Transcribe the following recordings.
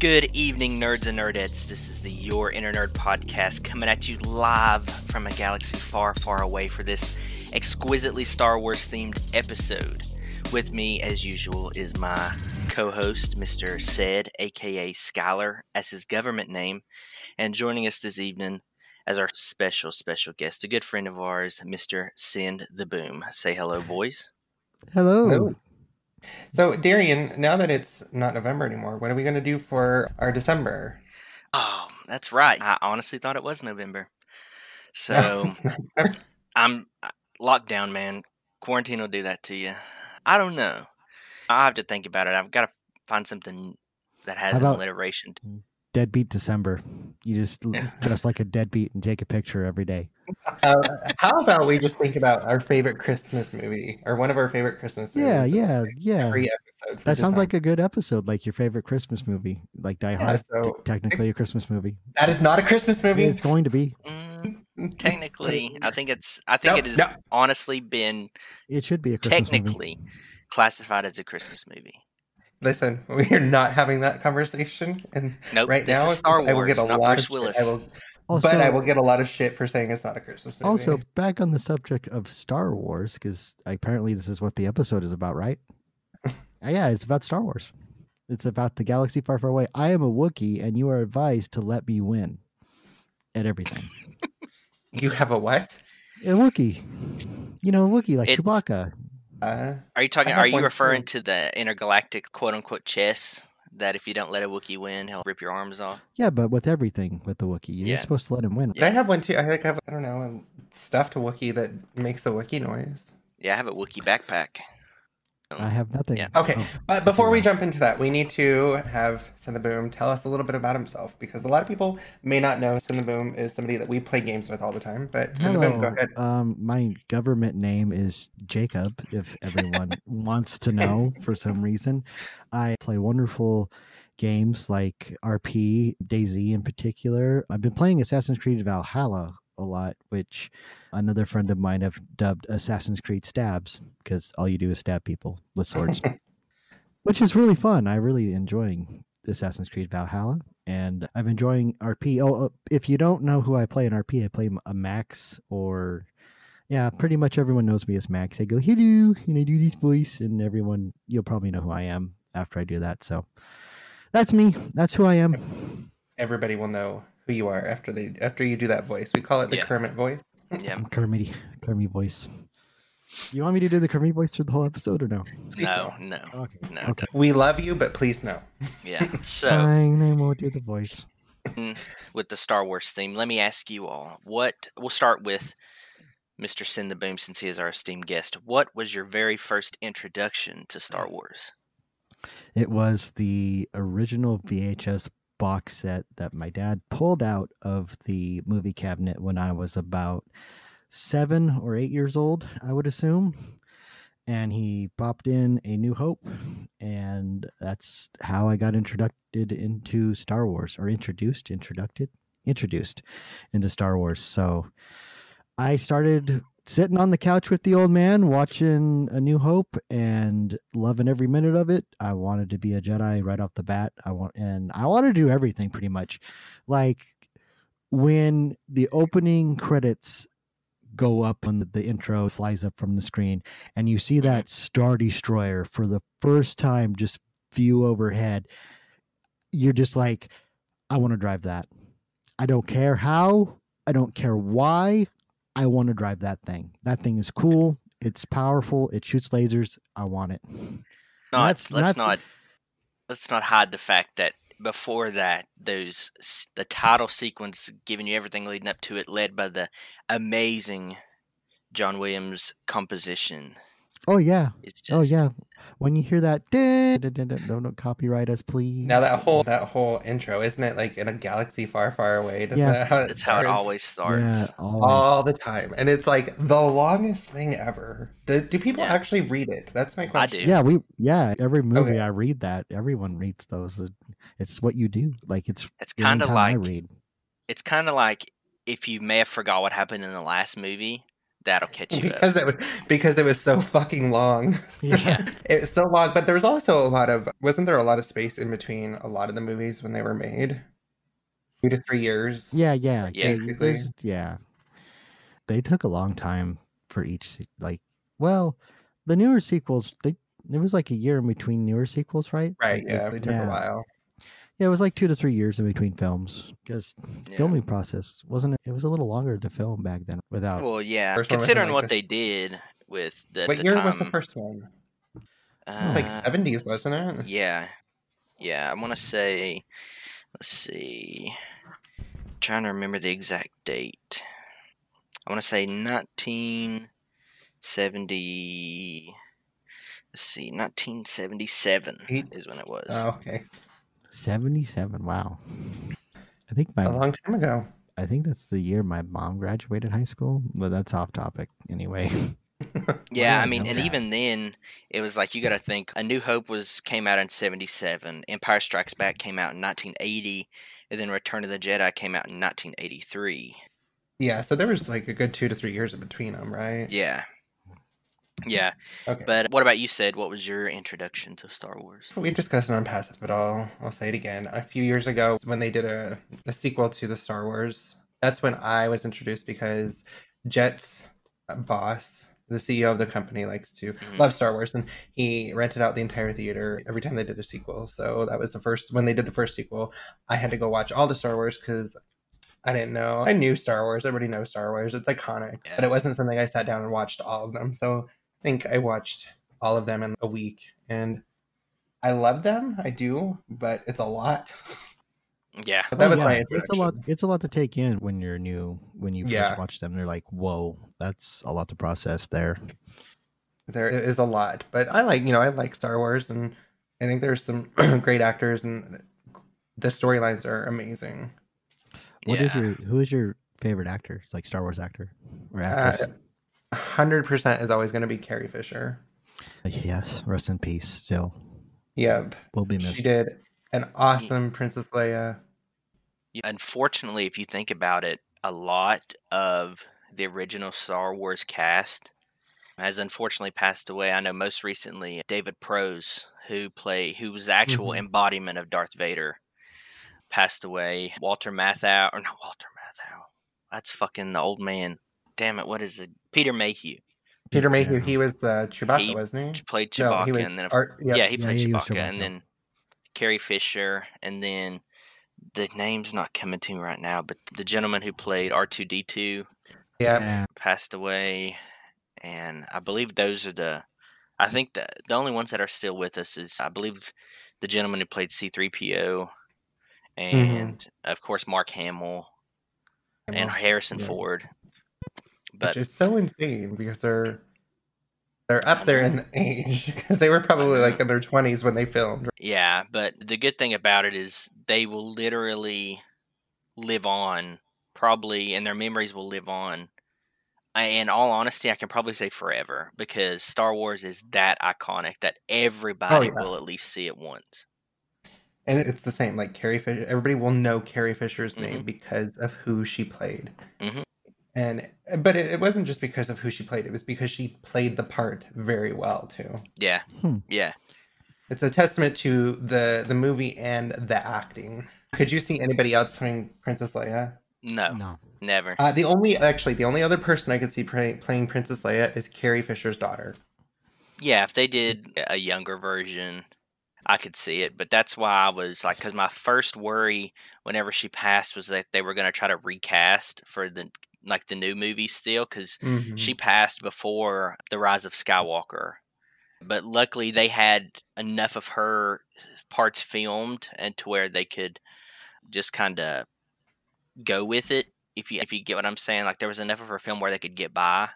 Good evening, nerds and nerdettes. This is the Your Inner Nerd podcast coming at you live from a galaxy far, far away for this exquisitely Star Wars themed episode. With me, as usual, is my co host, Mr. Sed, aka Skylar, as his government name. And joining us this evening as our special, special guest, a good friend of ours, Mr. Send the Boom. Say hello, boys. Hello. Hello. So, Darion, now that it's not November anymore, what are we going to do for our December? Oh, that's right. I honestly thought it was November. So I'm uh, locked down, man. Quarantine will do that to you. I don't know. I have to think about it. I've got to find something that has an about- alliteration. Deadbeat December. You just dress like a deadbeat and take a picture every day. Uh, how about we just think about our favorite Christmas movie or one of our favorite Christmas movies? Yeah, yeah, yeah. Every episode. That sounds like a good episode, like your favorite Christmas movie, like Die Yeah, Hard. t- so- technically a Christmas movie. That is not a Christmas movie. It's going to be. Mm, technically, I think it's. I think No, it has no. honestly been It should be a Christmas movie. technically classified as a Christmas movie. Listen, we are not having that conversation, and Nope. right this now is Star I will get Wars, a not lot Bruce of Willis. I will, Also, but I will get a lot of shit for saying it's not a Christmas movie. also back on the subject of Star Wars, because apparently this is what the episode is about, right? Yeah, it's about Star Wars. It's about the galaxy far, far away. I am a Wookiee, and you are advised to let me win at everything. you have a what? A Wookiee. You know, a Wookiee like It's- Chewbacca. Uh, Are you talking? Are you referring too. to the intergalactic quote unquote chess? That if you don't let a Wookiee win, he'll rip your arms off. Yeah, but with everything with the Wookiee, you're Yeah. supposed to let him win. I have one too. I like have I don't know a stuffed Wookiee that makes a Wookiee noise. Yeah, I have a Wookiee backpack. I have nothing. Yeah. Okay, Oh, but before we jump into that, we need to have Send the Boom tell us a little bit about himself because a lot of people may not know Send the Boom is somebody that we play games with all the time. But Send the Boom, go Hello. ahead. Um, my government name is Jacob. If everyone wants to know for some reason, I play wonderful games like RP, Daisy in particular. I've been playing Assassin's Creed Valhalla a lot, which another friend of mine have dubbed Assassin's Creed Stabs because all you do is stab people with swords, which is really fun. I'm really enjoying Assassin's Creed Valhalla, and I'm enjoying RP. Oh, uh, if you don't know who I play in RP, I play a Max or yeah, pretty much everyone knows me as Max. I go hello, and I do this voice, and everyone you'll probably know who I am after I do that. So that's me. That's who I am. Everybody will know who you are after they after you do that voice. We call it the Yeah. Kermit voice. Yeah. I'm Kermit, Kermit voice. You want me to do the Kermit voice for the whole episode or no? Please No, don't. no, Okay. no. Okay. We love you, but please no. Yeah. So, Fine, I won't do the voice. Mm, with the Star Wars theme, let me ask you all what we'll start with Mr. Send the Boom since he is our esteemed guest. What was your very first introduction to Star hmm. Wars? It was the original VHS box set that my dad pulled out of the movie cabinet when I was about seven or eight years old, I would assume. And he popped in A New Hope, and that's how I got introduced into Star Wars, or introduced, introduced, introduced into Star Wars. So I started sitting on the couch with the old man watching A New Hope and loving every minute of it. I wanted to be a Jedi right off the bat. I want and I want to do everything pretty much. Like when the opening credits go up and the, the intro flies up from the screen and you see that star destroyer for the first time just view overhead you're just like i want to drive that i don't care how i don't care why I want to drive that thing. That thing is cool. It's powerful. It shoots lasers. I want it. Not, That's- let's that's- not let's not hide the fact that before that, those the title sequence giving you everything leading up to it, led by the amazing John Williams composition. Oh yeah. It's oh, just Oh yeah. When you hear that, don't, don't copyright us, please. Now that whole that whole intro, isn't it like in a galaxy far, far away? Doesn't Yeah. that how it That's how it always starts. Yeah. always. all the time, and it's like the longest thing ever. Do, do people Yeah. actually read it? That's my question. I do. Yeah, we yeah. Every movie Okay. I read that. Everyone reads those. It's what you do. Like it's It's kind of time I like read. it's kind of like if you may have forgot what happened in the last movie, That'll catch you because up. it was because it was so fucking long. Yeah. it was so long, but there was also a lot of wasn't there a lot of space in between a lot of the movies when they were made? Two to three years. Yeah, yeah, Yeah. they- yeah. They took a long time for each like. Well, the newer sequels, they it was like a year in between newer sequels, right? Right. Like, Yeah, they took yeah. a while. Yeah, it was like two to three years in between films because Yeah. filming process wasn't it? It was a little longer to film back then without. Well, yeah. First one was in, Considering like, what the- they did with the, What the year time, was the first one? It was like uh, seventies, wasn't it? Yeah, yeah. I want to say, let's see, trying to remember the exact date. I want to say nineteen seventy. Let's see, nineteen seventy-seven is when it was. Oh, okay. 77 wow i think my A long time ago. i think that's the year my mom graduated high school but that's off topic anyway Yeah, I I mean, and that. even then, it was like you got to think. A New Hope was came out in '77. Empire Strikes Back came out in 1980, and then Return of the Jedi came out in 1983. Yeah, so there was like a good two to three years in between them, right? Yeah, yeah. Okay. But what about you? Sed what was your introduction to Star Wars? We've discussed it on Passive at all. I'll say it again. A few years ago, when they did a, a sequel to the Star Wars, that's when I was introduced because Jet's boss, the CEO of the company, likes to Mhm. love Star Wars, and he rented out the entire theater every time they did a sequel. So that was the first when they did the first sequel. I had to go watch all the Star Wars because I didn't know. I knew Star Wars. Everybody knows Star Wars. It's iconic, but it wasn't something I sat down and watched all of them. So think I watched all of them in a week and I love them, I do, but it's a lot. Yeah. But that oh, was yeah. my It's a lot it's a lot to take in when you're new when you yeah. first watch them. They're like, whoa, that's a lot to process there. There is a lot. But I like, you know, I like Star Wars and I think there's some great actors and the storylines are amazing. What yeah. is your who is your favorite actor? It's like Star Wars actor or uh, actress? Uh, 100% is always going to be Carrie Fisher. Yes, rest in peace still. Yep. We'll be missed. She did an awesome yeah. Princess Leia. Unfortunately, if you think about it, a lot of the original Star Wars cast has unfortunately passed away. I know most recently David Prowse, who play who was the actual mm-hmm. embodiment of Darth Vader, passed away. Walter Matthau or not Walter Matthau. That's fucking the old man. Damn it, what is it? Peter Mayhew. Peter Mayhew, Yeah. he was the Chewbacca, He wasn't he? Played No, Chewbacca he was and then of Art, yep. yeah, he Yeah, played he was Chewbacca, and then Carrie Fisher, and then the name's not coming to me right now, but the gentleman who played R two D two Yeah. passed away, and I believe those are the. I think the the only ones that are still with us is I believe the gentleman who played C three PO, mm-hmm. and of course Mark Hamill and Harrison yeah. Ford. Which But is so insane because they're they're up there in age because they were probably like in their twenties when they filmed. Yeah, but the good thing about it is they will literally live on, probably, and their memories will live on. In all honesty, I can probably say forever because Star Wars is that iconic that everybody yeah. will at least see it once. And it's the same, like Carrie Fisher. Everybody will know Carrie Fisher's name Mhm. because of who she played. Mhm. And but it, it wasn't just because of who she played; it was because she played the part very well too. Yeah, Hmm. yeah. It's a testament to the the movie and the acting. Could you see anybody else playing Princess Leia? No, no never. Uh, the only, actually, the only other person I could see play, playing Princess Leia is Carrie Fisher's daughter. Yeah, if they did a younger version, I could see it. But that's why I was like, because my first worry whenever she passed was that they were going to try to recast for the like the new movie still, because Mhm. she passed before the Rise of Skywalker. But luckily, they had enough of her parts filmed and to where they could just kind of go with it. If you if you get what I'm saying, like there was enough of her film where they could get by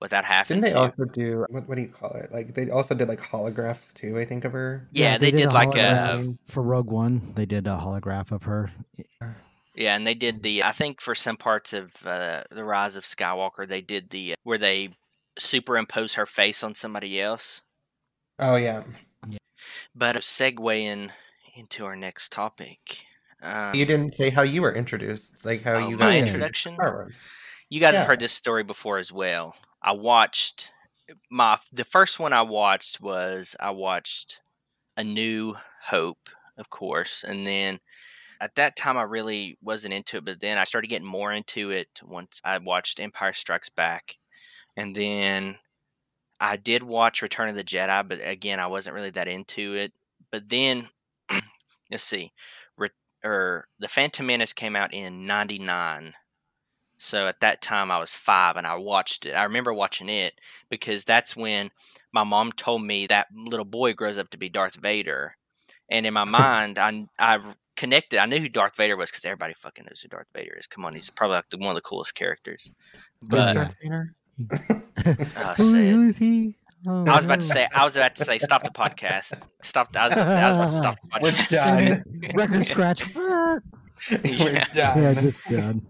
without having Didn't they to. also do what? What do you call it? Like they also did like holographs too. I think of her. yeah, they, did, a like a for Rogue One. They did a holograph of her. Yeah, and they did the. I think for some parts of uh, the Rise of Skywalker, they did the where they superimpose her face on somebody else. Oh yeah. yeah. But of segueing into our next topic, um, You didn't say how you were introduced, like how oh, you my got introduction. You guys have heard this story before as well. I watched my the first one I watched was I watched A New Hope, of course, and then at that time I really wasn't into it, but then I started getting more into it once I watched Empire Strikes Back, and then I did watch Return of the Jedi, but again I wasn't really that into it. But then let's see, Re- or the Phantom Menace came out in '99. So at that time I was five and I watched it. I remember watching it because that's when my mom told me that little boy grows up to be Darth Vader. And in my mind, I, I connected. I knew who Darth Vader was because everybody fucking knows who Darth Vader is. Come on, he's probably like the, one of the coolest characters. Who's But Darth Vader? uh, Who, who is he? Oh, I was about to say. I was about to say. Stop the podcast. Stop. The, I, was about to, I was about to stop the We're done. Record scratch. We're Yeah. done. yeah, just done.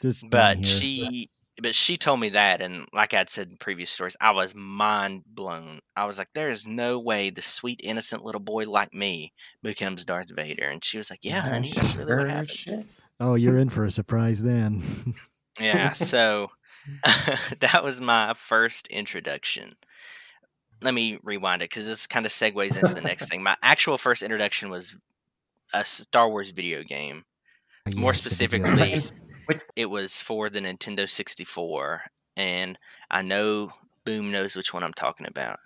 Just done but here. she but she told me that and like i'd said in previous stories i was mind blown. I was like there is no way the sweet innocent little boy like me becomes darth vader. And she was like yeah honey that's really what happened. Oh, you're in for a surprise then. yeah so that was my first introduction. Let me rewind it because this kind of segues into the next thing. My actual first introduction was a star wars video game. More Yes, specifically games. it was for the Nintendo 64, and I know Boom knows which one I'm talking about.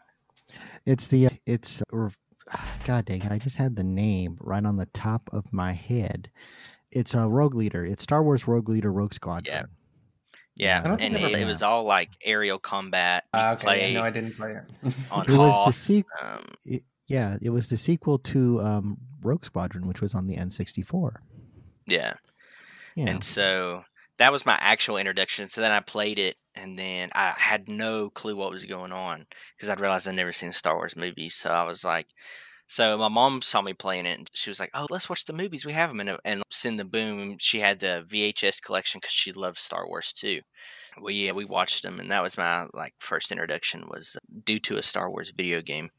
It's the it's or God dang it! I just had the name right on the top of my head. It's a Rogue Leader. It's Star Wars Rogue Leader Rogue Squadron. Yeah, I and it, it was all like aerial combat. You Ah, okay, play no, I didn't play it. on It was the Hoth. sequ- um, It- yeah, it was the sequel to um, Rogue Squadron, which was on the N64. yeah, Yeah, and so that was my actual introduction. So then I played it, and then I had no clue what was going on because I'd realized I'd never seen a Star Wars movie. So I was like, so my mom saw me playing it, and she was like, "Oh, let's watch the movies. We have them." And, and send the boom. She had the VHS collection because she loves Star Wars too. Well, yeah, we watched them, and that was my like first introduction was due to a Star Wars video game.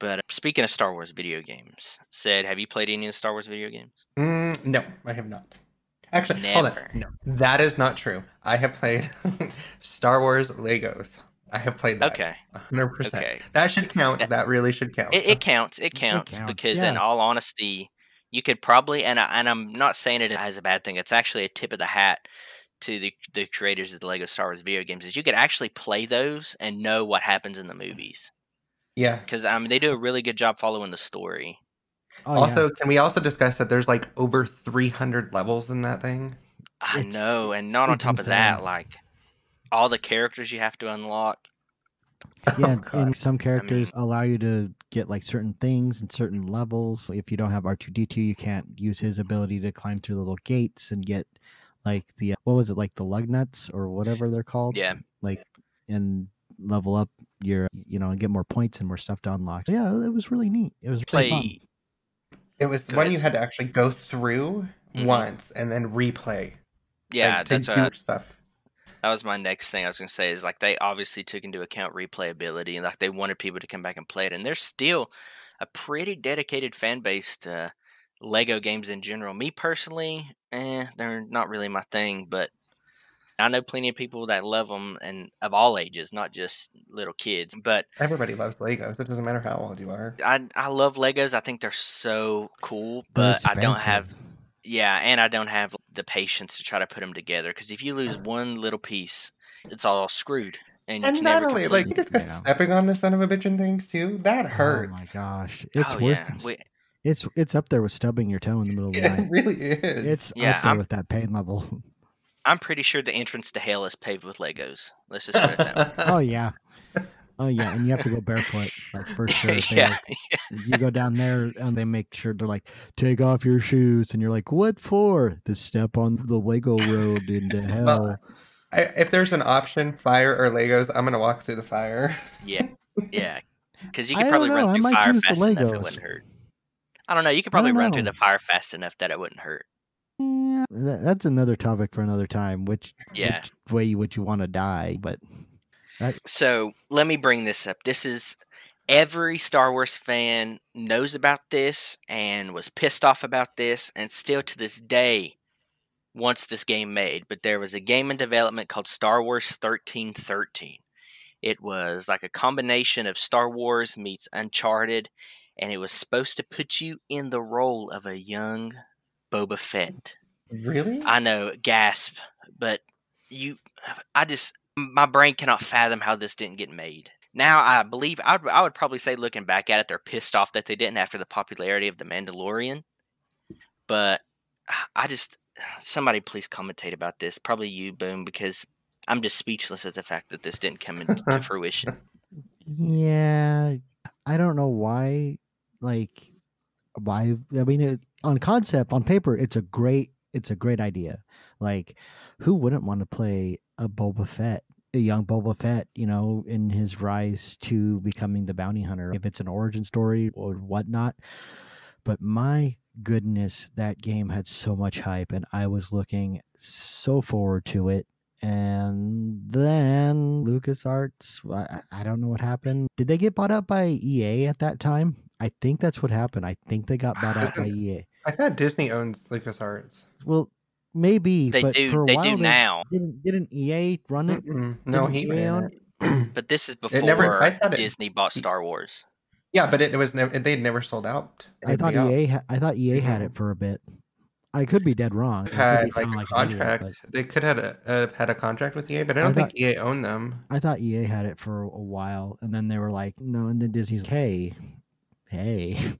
But uh, speaking of Star Wars video games, Sed, have you played any of the Star Wars video games? Mm, no, I have not. Actually, hold on. No, that is not true. I have played Star Wars Legos. I have played that. Okay, 100%. Okay. That should count. That- That really should count. it, it counts. It counts counts, because, in yeah. all honesty, you could probably and I, and I'm not saying it as a bad thing. It's actually a tip of the hat to the the creators of the Lego Star Wars video games. Is you could actually play those and know what happens in the movies yeah. because I mean they do a really good job following the story. Oh, yeah. also, can we also discuss that there's like over 300 levels in that thing? I It's- know, and not on it's top of that, like all the characters you have to unlock. yeah, Oh, and- God. and some characters allow you to get like certain things and certain levels. If you don't have R two D two, you can't use his ability to climb through little gates and get like the uh, what was it like the lug nuts or whatever they're called. Yeah, like and level up your you know and get more points and more stuff to unlock. So, yeah, it was really neat. It was really fun. play. It was one you had to actually go through Mhm. once and then replay. Yeah, like, that's what I, stuff. that was my next thing I was gonna say is like they obviously took into account replayability and like they wanted people to come back and play it, and there's still a pretty dedicated fan base to Lego games in general. Me personally, eh, they're not really my thing, but I know plenty of people that love them and of all ages, not just little kids. But Everybody loves Legos. It doesn't matter how old you are. I I love Legos. I think they're so cool, but I don't have yeah, and I don't have the patience to try to put them together because if you lose one little piece, it's all screwed. And, you And not never only complete like you it. discussed Yeah. stepping on the son of a bitch and things too. That hurts. Oh my gosh, it's oh worse. yeah, than, we, it's it's up there with stubbing your toe in the middle of the Yeah, it night. really is. It's Yeah, up there I'm- with that pain level. I'm pretty sure the entrance to hell is paved with Legos. Let's just put it that way. oh yeah, oh yeah, and you have to go barefoot like for sure. Yeah, like, you go down there and they make sure they're like, take off your shoes, and you're like, what for? To step on the Lego road into hell. Well, I, if there's an option, fire or Legos, I'm gonna walk through the fire. yeah, yeah. Because you could don't probably know, run I through might fire choose the fast enough it wouldn't hurt. I don't know. You could probably run through the fire fast enough that it wouldn't hurt. Yeah, that, that's another topic for another time. Which Yeah. which way would you want to die? But So let me bring this up. This is every Star Wars fan knows about this and was pissed off about this, and still to this day wants this game made, but there was a game in development called Star Wars 1313. It was like a combination of Star Wars meets Uncharted, and it was supposed to put you in the role of a young Boba Fett. Really? I know, gasp, but you, I just, my brain cannot fathom how this didn't get made. Now, I believe, I would, I would probably say, looking back at it, they're pissed off that they didn't after the popularity of The Mandalorian. But I just, somebody please commentate about this. Probably you, Boom, because I'm just speechless at the fact that this didn't come into fruition. Yeah, I don't know why. Like, why? I mean, it, on concept, on paper, it's a great, it's a great idea. Like, who wouldn't want to play a Boba Fett, a young Boba Fett? You know, in his rise to becoming the bounty hunter, if it's an origin story or whatnot. But my goodness, that game had so much hype, and I was looking so forward to it and then LucasArts, I, I don't know what happened. Did they get bought up by EA at that time? I think that's what happened. I think they got bought out by EA. I thought Disney owns LucasArts. Well, maybe They but do- For a they while, do now. Didn't didn't EA run it? Mm-mm. No, Didn't he EA ran own it. But this is before never- I thought it- Disney bought Star Wars. Yeah, but it, was never. They'd never sold out. I thought. EA. Ha- I thought EA had it for a bit. I could be dead wrong. I be had like like an idiot, contract. but they could have a, uh, had a contract with EA, but I I don't thought- think EA owned them. I thought EA had it for a while, and then they were like, no, and then Disney's like, hey, hey.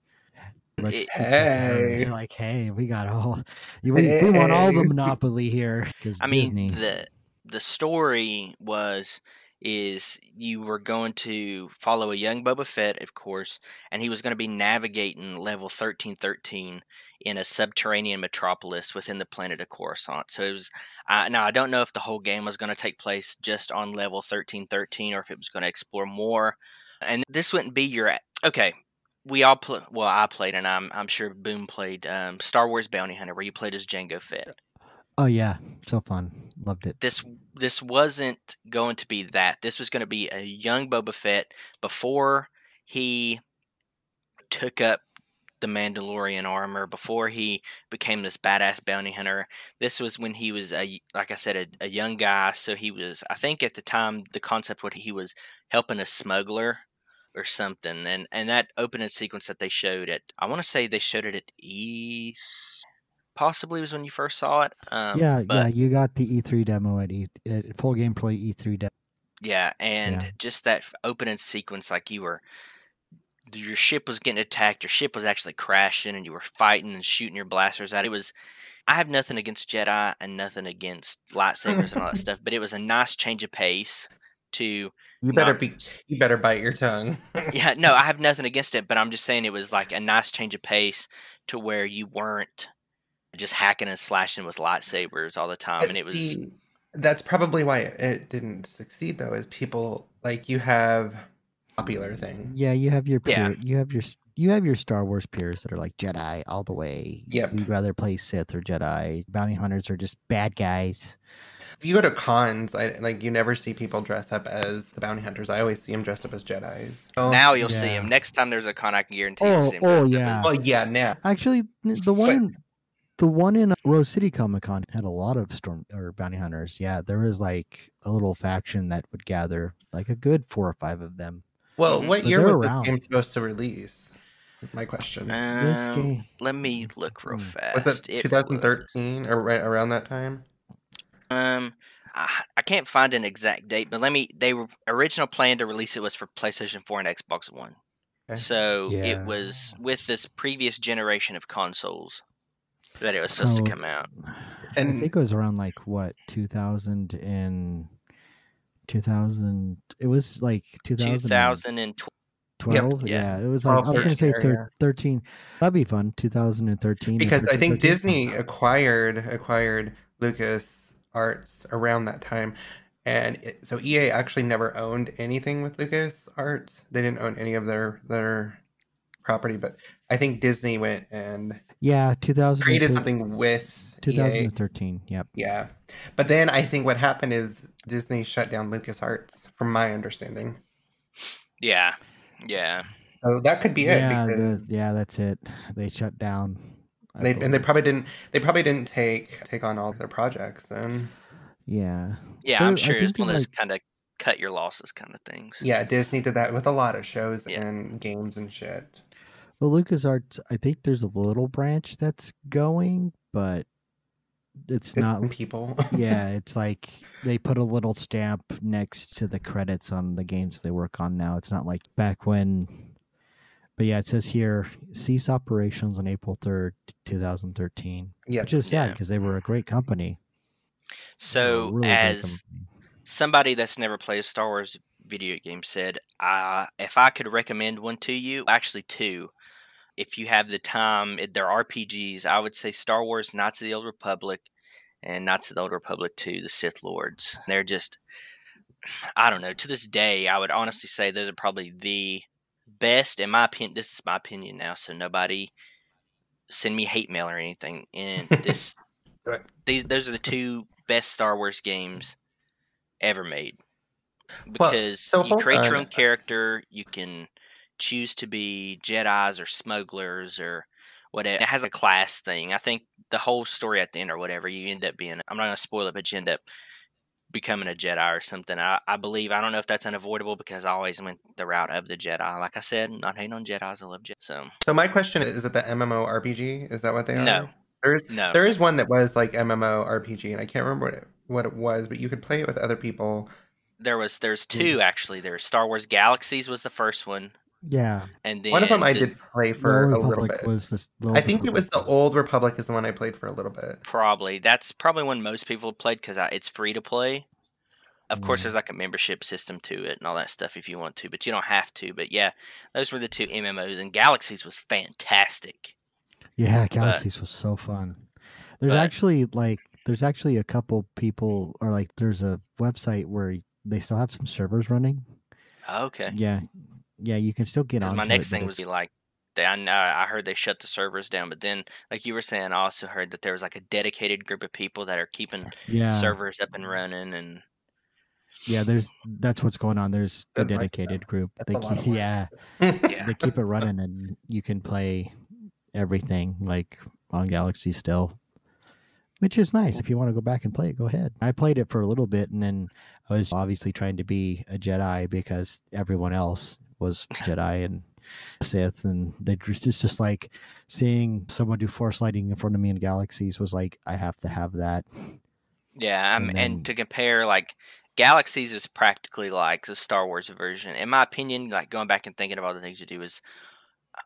Let's, let's take care of it." Hey. Like, hey, we got all, we, we want all the monopoly here because I mean, Disney. the the story was is you were going to follow a young Boba Fett, of course, and he was going to be navigating level thirteen thirteen in a subterranean metropolis within the planet of Coruscant. So it was uh, now I don't know if the whole game was going to take place just on level thirteen thirteen or if it was going to explore more. And this wouldn't be your okay. We all play. Well, I played, and I'm I'm sure Boom played um, Star Wars Bounty Hunter, where you played as Jango Fett oh yeah, so fun, loved it. this this wasn't going to be that. This was going to be a young Boba Fett before he took up the Mandalorian armor, before he became this badass bounty hunter. This was when he was a like I said a, a young guy. So he was I think at the time the concept what he was helping a smuggler or something. And and that opening sequence that they showed at I want to say they showed it at E possibly was when you first saw it. Um, yeah, but- yeah, you got the E3 demo at, e, at full gameplay E3 demo. Yeah, and Yeah. just that opening sequence, like you were, your ship was getting attacked, your ship was actually crashing, and you were fighting and shooting your blasters out. It was, I have nothing against Jedi and nothing against lightsabers and all that stuff, but it was a nice change of pace to. You better not- be. You better bite your tongue. Yeah, no, I have nothing against it, but I'm just saying it was like a nice change of pace to where you weren't just hacking and slashing with lightsabers all the time, and it was. See, that's probably why it didn't succeed, though. Is people like you have popular thing. Yeah, you have your Yeah. you have your you have your Star Wars peers that are like Jedi all the way. Yep. We'd rather play Sith or Jedi. Bounty hunters are just bad guys. If you go to cons, I like you never see people dress up as the bounty hunters. I always see them dressed up as Jedi's. Oh, now you'll see them. Next time there's a con, I can guarantee you'll Oh, see him. oh dressed yeah. as- well, yeah, now. Actually, the one in, the one in Rose City Comic Con had a lot of storm or bounty hunters. Yeah, there was like a little faction that would gather like a good four or five of them. Well, Mhm. what But year was around. this game supposed to release? Is my question. This Um, game, Let me look real Hmm. fast. was it It 2013 or right around that time? Um, I, I can't find an exact date, but let me. They were original plan to release it was for PlayStation 4 and Xbox One. Okay. So Yeah. it was with this previous generation of consoles that it was supposed So- to come out. And I think it was around like what 2000 and 2000. It was like 2000. 2012. 12 yeah. yeah. it was like 12, i was gonna say 13 thir- 13 that'd be fun 2013 or because I think 13. Disney acquired acquired Lucas Arts around that time, and it, so EA actually never owned anything with Lucas Arts. They didn't own any of their their property, but I think Disney went and yeah 2000 created something with EA. 2013 yep Yeah, but then I think what happened is Disney shut down Lucas Arts, from my understanding. Yeah, yeah. So that could be it. yeah because the, yeah that's it they shut down I They and they probably didn't. They probably didn't take take on all their projects then. yeah. Yeah, There- I'm sure it's think one of they're, those kind of cut your losses kind of things. Yeah, Disney did that with a lot of shows Yeah. and games and shit. Well, LucasArts, I think there's a little branch that's going, but it's, It's not. people. yeah, it's like they put a little stamp next to the credits on the games they work on now. It's not like back when. But yeah, it says here cease operations on April 3rd, 2013, yeah. which is sad Yeah. because they were a great company. They were a So, really as company. somebody that's never played a Star Wars video game Sed, uh, if I could recommend one to you, actually two, if you have the time, it- they're RPGs. I would say Star Wars: Knights of the Old Republic and Knights of the Old Republic 2, The Sith Lords. They're just, I don't know. To this day, I would honestly say those are probably the best, in my opinion. This is my opinion now, so nobody send me hate mail or anything. And this, Right. these, those are the two best Star Wars games ever made Well, because so you create your own character. You can choose to be Jedi's or smugglers or whatever. It has a class thing. I think the whole story at the end or whatever you end up being. I'm not going to spoil it, but you end up becoming a Jedi or something. I, I believe. I don't know if that's unavoidable because I always went the route of the Jedi. Like I said, not hating on Jedi's. I love Jedi. So So my question is: Is it the MMORPG? Is that what they are? No. There's no, there is one that was like MMORPG, and I can't remember what it, what it was, but you could play it with other people. there was there's two actually. There's Star Wars Galaxies was the first one, Yeah, and then One of them I did play for Old a little bit. was this. I Old think it was the Old Republic is the one I played for a little bit. Probably. That's probably one most people have played because it's free to play. Of course, mm-hmm. there's like a membership system to it and all that stuff if you want to, but you don't have to. But yeah, those were the two MMOs, and Galaxies was fantastic. Yeah, Galaxies was so fun. There's but- actually like there's actually a couple people or like there's a website where they still have some servers running. Oh, okay. Yeah, yeah, you can still get Because on. my next thing was like, they, I, know- I heard they shut the servers down, but then, like you were saying, I also heard that there was like a dedicated group of people that are keeping yeah, servers up and running, and yeah. There's that's what's going on. There's a Good like dedicated group. That's They keep, yeah, yeah, they keep it running, and you can play everything like on Galaxy still, which is nice. If you want to go back and play it, go ahead. I played it for a little bit, and then I was obviously trying to be a Jedi because everyone else was Jedi and Sith, and they just it's just like seeing someone do force lighting in front of me in Galaxies was like I have to have that. Yeah, um, And and, then- to compare, like Galaxies is practically like the Star Wars version, in my opinion. Like going back and thinking of all the things you do is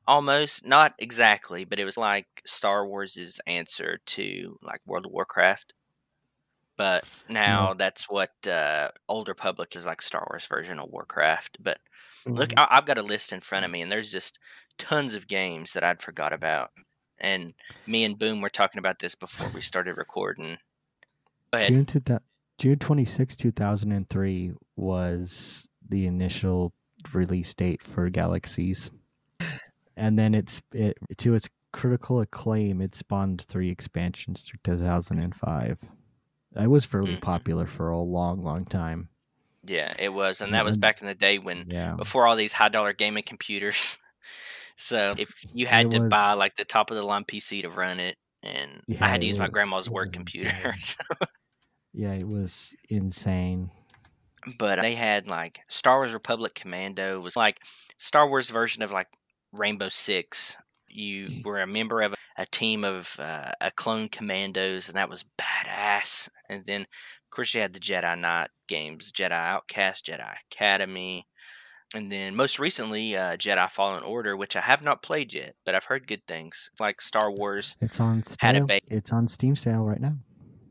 almost not exactly, but it was like Star Wars's answer to like World of Warcraft. But now that's what uh, Old Republic is like Star Wars version of Warcraft. But look, Mhm. I- I've got a list in front of me, and there's just tons of games that I'd forgot about. And me and Boom were talking about this before we started recording. June two June twenty six, two thousand and three was the initial release date for Galaxies, and then it's it to its critical acclaim. It spawned three expansions through two thousand and five. It was fairly Mhm. popular for a long, long time. Yeah, it was, and that was mm-hmm. back in the day when Yeah, before all these high dollar gaming computers. so if you had It to buy like the top of the line PC to run it, and I had to use my was- grandma's work computer. so- yeah, it was insane. but they had like Star Wars Republic Commando was like Star Wars version of like Rainbow Six. You were a member of a team of uh, a clone commandos, and that was badass. And then, of course, you had the Jedi Knight games, Jedi Outcast, Jedi Academy, and then most recently, uh, Jedi Fallen Order, which I have not played yet, but I've heard good things. It's like Star Wars. It's on Had a sale. It's on Steam sale right now.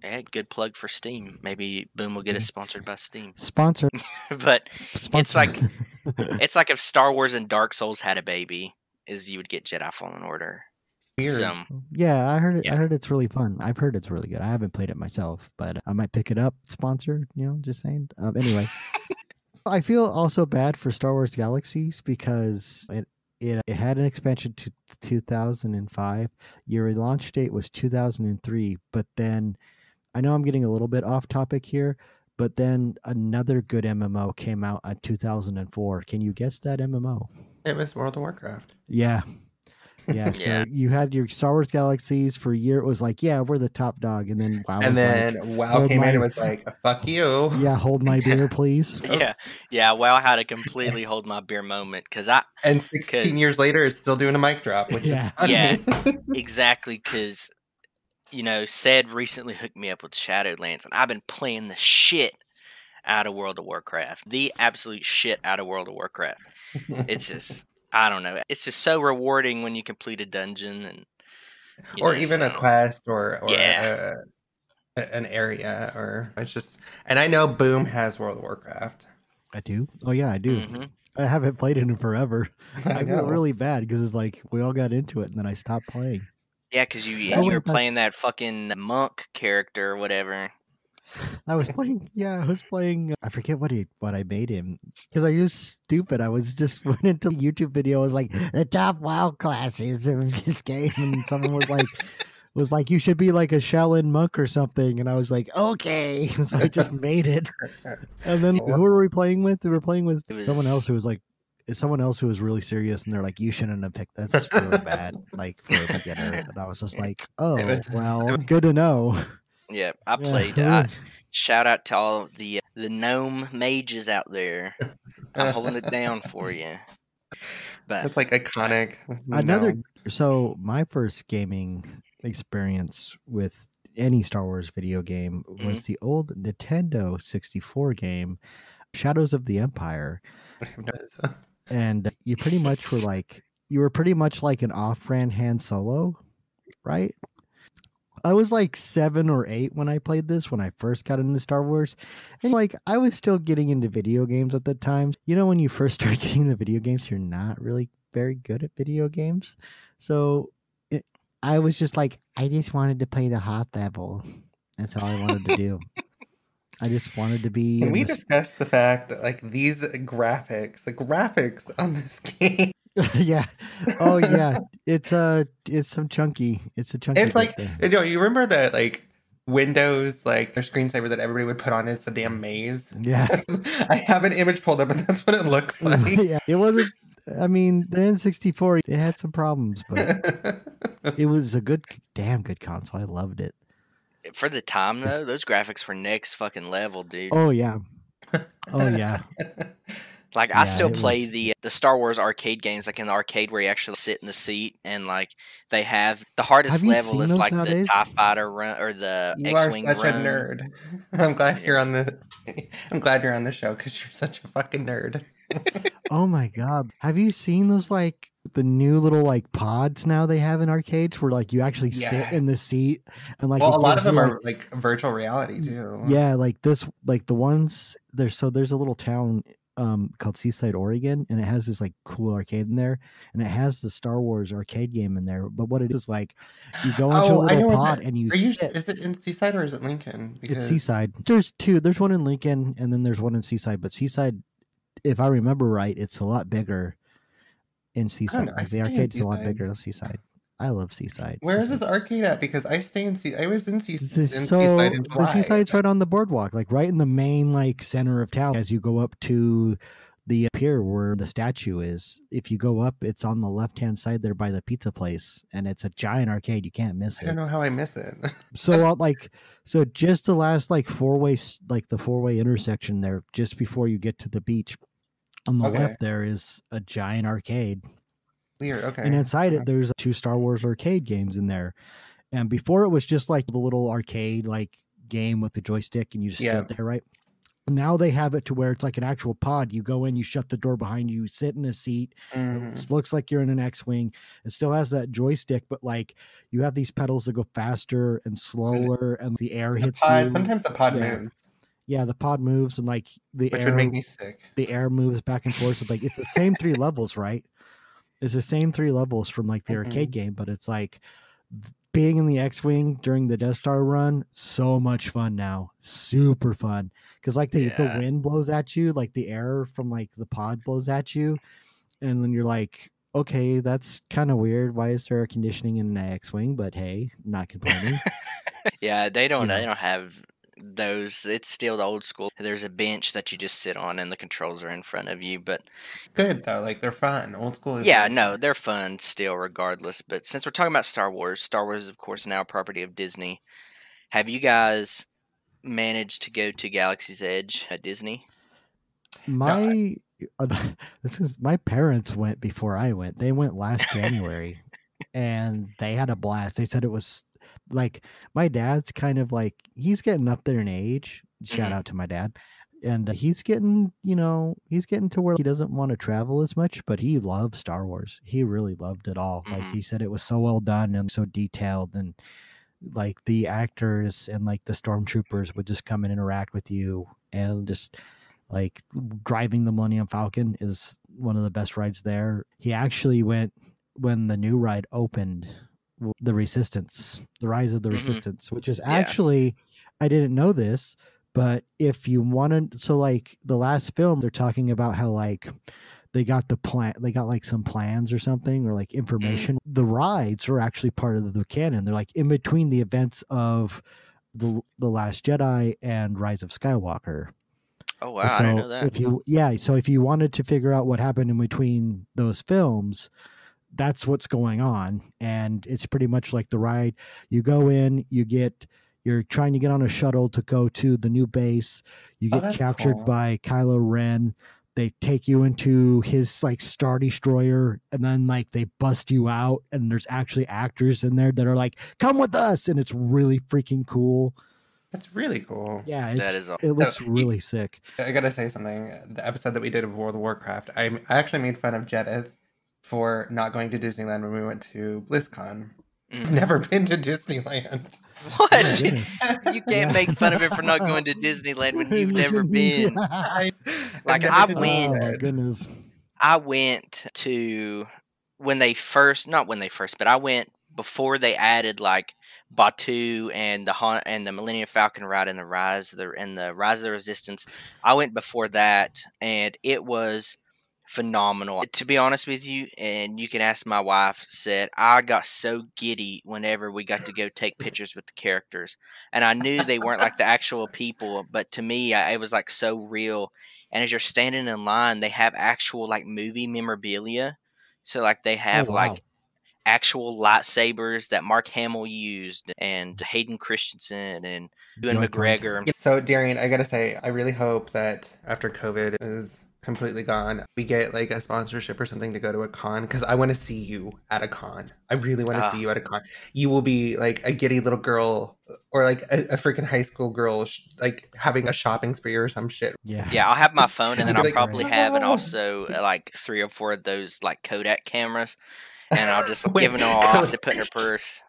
Eh, good plug for Steam. Maybe Boom will get us sponsored by Steam. Sponsor. but sponsor. like- it's like if Star Wars and Dark Souls had a baby, is you would get Jedi Fallen Order. Weird. So Yeah, I heard it. Yeah. I heard it's really fun. I've heard it's really good. I haven't played it myself, but I might pick it up. Sponsor, you know, just saying. Um, anyway, I feel also bad for Star Wars Galaxies because it it, it had an expansion to 2005. Your launch date was 2003, but then I know I'm getting a little bit off topic here, but then another good MMO came out in 2004. Can you guess that MMO? It was World of Warcraft. Yeah. Yeah, so Yeah. you had your Star Wars Galaxies for a year. It was like, yeah, we're the top dog, and then WoW and was then like, WoW hold came in and was like, "Fuck you." yeah, hold my beer, please. Oh. Yeah, yeah. Well, I had a completely hold my beer moment because I And 16 'Cause- years later, it's still doing a mic drop, which Yeah. is. Yeah. exactly because you know Sed recently hooked me up with Shadowlands, and I've been playing the shit out of World of Warcraft, the absolute shit out of World of Warcraft. It's just I don't know. It's just so rewarding when you complete a dungeon and or know, even a quest or, or Yeah. a, a- an area or it's just and I know Boom has World of Warcraft. I do. Oh yeah, I do. Mhm. I haven't played it in forever. I, I feel really bad because it's like we all got into it and then I stopped playing. Yeah, because you I you were playing that fucking monk character or whatever. I was playing. Yeah, I was playing. I forget what he what I made him because I was stupid. I was just went into a YouTube video. I was like the top WoW classes of this game, and someone was like. Was like you should be like a Shaolin monk or something, and I was like, okay. So I just made it, and then who were we playing with? We were playing with It someone else who was like, someone else who was really serious, and they're like, you shouldn't have picked that. That's really bad, like for a beginner. And I was just like, oh well, good to know. Yeah, I Yeah, played. I, shout out to all the the gnome mages out there. I'm holding it down for you. But It's like iconic. another No. so my first gaming experience with any Star Wars video game Mm-hmm. was the old Nintendo 64 game Shadows of the Empire and you pretty much were like you were pretty much like an off-brand Han Solo right I was like 7 or 8 when I played this when I first got into Star Wars and like I was still getting into video games at the time you know when you first start getting into video games you're not really very good at video games so it, I was just like, I just wanted to play the Hoth level. That's all I wanted to do. I just wanted to be. Can in we this- discuss the fact like these graphics, the graphics on this game? yeah. Oh yeah. It's uh it's some chunky. It's a chunky. It's like there. you know, you remember that like Windows, like their screensaver that everybody would put on is a damn maze. yeah. I have an image pulled up, and that's what it looks like. yeah. It wasn't. I mean, the N64 it had some problems, but it was a good, damn good console. I loved it. for the time though, those graphics were next fucking level, dude. Oh yeah. Oh yeah. Like yeah, I still play was- the uh, the Star Wars arcade games, like in the arcade where you actually sit in the seat and like they have the hardest Have level is like nowadays? the Tie Fighter run or the you are X-wing such run. a nerd. I'm glad you're on the. I'm glad you're on the show because you're such a fucking nerd. Oh my god. Have you seen those like the new little like pods now they have in arcades where like you actually sit in the seat and like well, a lot of them you, are like virtual reality too. yeah, like this like the ones there's so there's a little town um called Seaside, Oregon, and it has this like cool arcade in there and it has the Star Wars arcade game in there. But what it is like you go into a Oh, know little pod that- and you you? sit Is it in Seaside or is it Lincoln? Because... it's Seaside. There's two. There's one in Lincoln, and then there's one in Seaside. But Seaside, if I remember right, it's a lot bigger in Seaside. know, I Like, stay the arcade's a lot bigger in Seaside. I love Seaside. Where is this arcade at? Because I stay in Sea. I was in, sea- in is Seaside so in the. Seaside's right on the boardwalk, like right in the main like center of town. As you go up to the pier where the statue is, if you go up, it's on the left hand side there by the pizza place, and it's a giant arcade. You can't miss it. I don't know how I miss it. so uh, like so just the last like four way like the four way intersection there just before you get to the beach on the Okay. left there is a giant arcade Weird. Okay. and inside it there's two star wars arcade games in there and before it was just like the little arcade like game with the joystick and you just Yeah. sit there right now they have it to where it's like an actual pod you go in you shut the door behind you sit in a seat Mhm. it looks like you're in an X-wing. It still has that joystick, but like you have these pedals that go faster and slower, and the air The hits pod, you. sometimes the pod Yeah. moves, Yeah, the pod moves, and like the which air, would make me sick. the air moves back and forth. So like it's the same three levels, right? It's the same three levels from like the arcade Mhm. game, but it's like being in the X-wing during the Death Star run. So much fun now, super fun because like the the wind blows at you, like the air from like the pod blows at you, and then you're like, okay, that's kind of weird. Why is there air conditioning in an X-wing? But hey, not complaining. Yeah, they don't. Yeah. They don't have those. It's still the old school. There's a bench that you just sit on, and the controls are in front of you. But Good though, like they're fun. Old school is yeah, good. no, they're fun still, regardless. But since we're talking about Star Wars, Star Wars is of course now a property of Disney. Have you guys managed to go to Galaxy's Edge at Disney? My uh, this is my parents went before I went. They went last January, and they had a blast. They said it was like my dad's kind of like he's getting up there in age. Shout Mhm. out to my dad. And uh, he's getting, you know, he's getting to where he doesn't want to travel as much, but he loves Star Wars. He really loved it all. Like Mhm. he said, it was so well done and so detailed, and like the actors and like the stormtroopers would just come and interact with you, and just like driving the Millennium Falcon is one of the best rides there. He actually went when the new ride opened, the Resistance, the Rise of the Mhm. Resistance, which is Yeah. actually I didn't know this, but if you wanted, so like the last film, they're talking about how like they got the plan, they got like some plans or something, or like information. The rides are actually part of the canon. They're like in between the events of the the Last Jedi and Rise of Skywalker. Oh wow, so I know that. if you yeah, so if you wanted to figure out what happened in between those films, that's what's going on, and it's pretty much like the ride. You go in, you get. You're trying to get on a shuttle to go to the new base. You Oh, get that's captured cool. by Kylo Ren. They take you into his like star destroyer, and then like they bust you out, and there's actually actors in there that are like, "Come with us," and it's really freaking cool. That's really cool. Yeah, it's, That is aw- it looks you- really sick. I gotta say something. The episode that we did of World of Warcraft, I, I actually made fun of Jedith for not going to Disneyland when we went to BlizzCon. Mm. I've never been to Disneyland. What? Oh, you can't Yeah. make fun of him for not going to Disneyland when you've never been. I, Like, I've I never Oh went- my goodness. I went to when they first, not when they first, but I went before they added like Batuu and the Han and the Millennium Falcon ride and the Rise of the and the Rise of the Resistance. I went before that, and it was phenomenal. To be honest with you, and you can ask my wife, said I got so giddy whenever we got to go take pictures with the characters, and I knew they weren't like the actual people, but to me, I, it was like so real. And as you're standing in line, they have actual like movie memorabilia. So like they oh, have wow. like actual lightsabers that Mark Hamill used, and Hayden Christensen and Ewan. McGregor. So, Darion, I gotta say, I really hope that after COVID is completely gone, we get like a sponsorship or something to go to a con because I want to see you at a con. I really want to Ah. see you at a con. You will be like a giddy little girl or like a, a freaking high school girl, sh- like having a shopping spree or some shit. Yeah. Yeah, I'll have my phone, and then I'll like, probably have and also like three or four of those like Kodak cameras, and I'll just Wait, give them all off to put in her purse.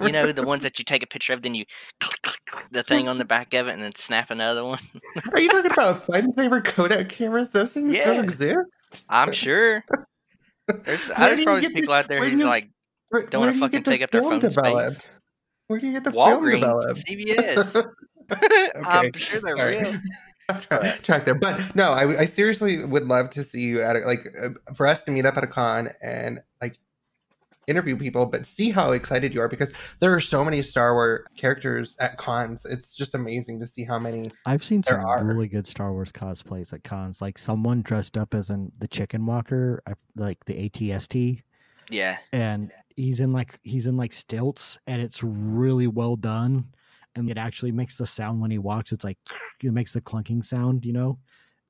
You know, the ones that you take a picture of, then you click, click, click the thing on the back of it, and then snap another one. Are you talking about FunSaver Kodak cameras? Those things Yeah. still exist. I'm sure. There's, there's probably people the- out there who's you- like Where, Don't wanna fucking take up their film phone space. developed? Where do you get the film Walgreens, developed? CVS. I'm sure they're all right. real. I've tried- there, but no, I, I seriously would love to see you at a, like uh, for us to meet up at a con and like interview people, but see how excited you are because there are so many Star Wars characters at cons. It's just amazing to see how many. I've seen There some are. really good Star Wars cosplays at cons. Like someone dressed up as in the Chicken Walker, like the ATST, Yeah. and he's in like he's in like stilts, and it's really well done. And it actually makes the sound when he walks. It's like it makes the clunking sound, you know,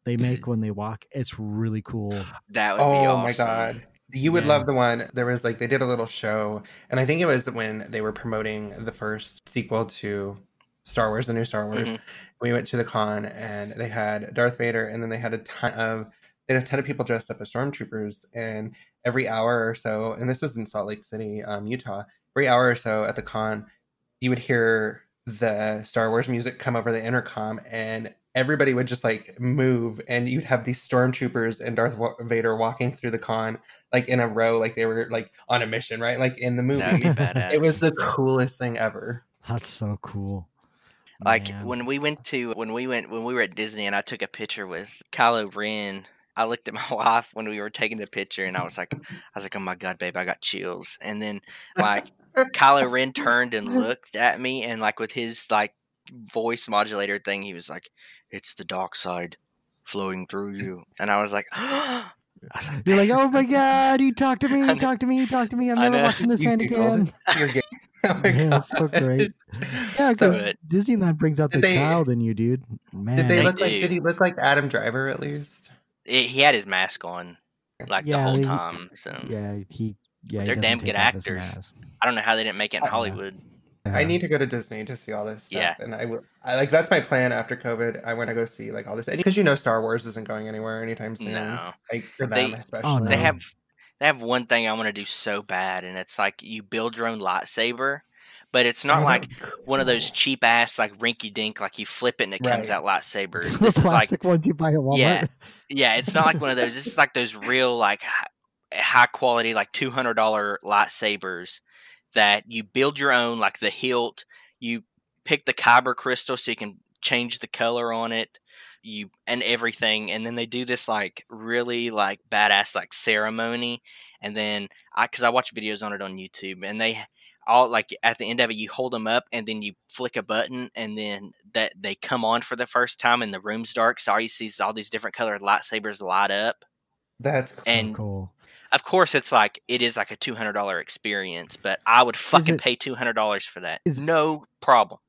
they make when they walk. It's really cool. That would be Oh awesome. my god. You would Yeah. love the one. There was like they did a little show, and I think it was when they were promoting the first sequel to Star Wars, the new Star Wars. Mhm. We went to the con, and they had Darth Vader, and then they had a ton of they had a ton of people dressed up as stormtroopers. And every hour or so, and this was in Salt Lake City, um, Utah. Every hour or so at the con, you would hear the Star Wars music come over the intercom, and everybody would just like move, and you'd have these stormtroopers and Darth Vader walking through the con like in a row, like they were like on a mission, right? Like in the movie. That would be badass. It was the coolest thing ever. That's so cool. like Man. when we went to when we went when we were at Disney and I took a picture with Kylo Ren. I looked at my wife when we were taking the picture and I was like, I was like, oh my god, babe, I got chills. And then like Kylo Ren turned and looked at me and like with his like voice modulator thing. He was like, "It's the dark side flowing through you," and I was like, I was like You're like, oh my god, he talked to me, I he talked to me, he talked to me. I'm never watching this You hand again. You're gay. Oh my Yeah, god. so great. Yeah, because But- Disneyland brings out the they- child in you, dude. Man, did they They look like? do. Did he look like Adam Driver at least? It- he had his mask on like the whole they- time. So yeah, he. Yeah, he They're doesn't damn good actors. I don't know how they didn't make it in Hollywood. I Yeah. need to go to Disney to see all this stuff. Yeah. And I will I like that's my plan after COVID. I want to go see like all this because you know Star Wars isn't going anywhere anytime soon. No. Like for They- them oh, especially. Oh, no. They have they have one thing I want to do so bad, and it's like you build your own lightsaber, but it's not Oh, like that'd one of those cheap ass like rinky dink like you flip it and it comes out lightsabers. the This is like plastic ones you buy at Walmart. Yeah. yeah, it's not like one of those. This is like those real like high quality like two hundred dollar lightsabers that you build your own like the hilt. You pick the kyber crystal so you can change the color on it. You and everything, and then they do this like really like badass like ceremony, and then I because I watch videos on it on YouTube, and they all like at the end of it you hold them up and then you flick a button and then that they come on for the first time and the room's dark so all you see is all these different colored lightsabers light up That's. So And- cool. Of course it's like it is like a $200 experience but i would fucking it- pay $200 for that is- no problem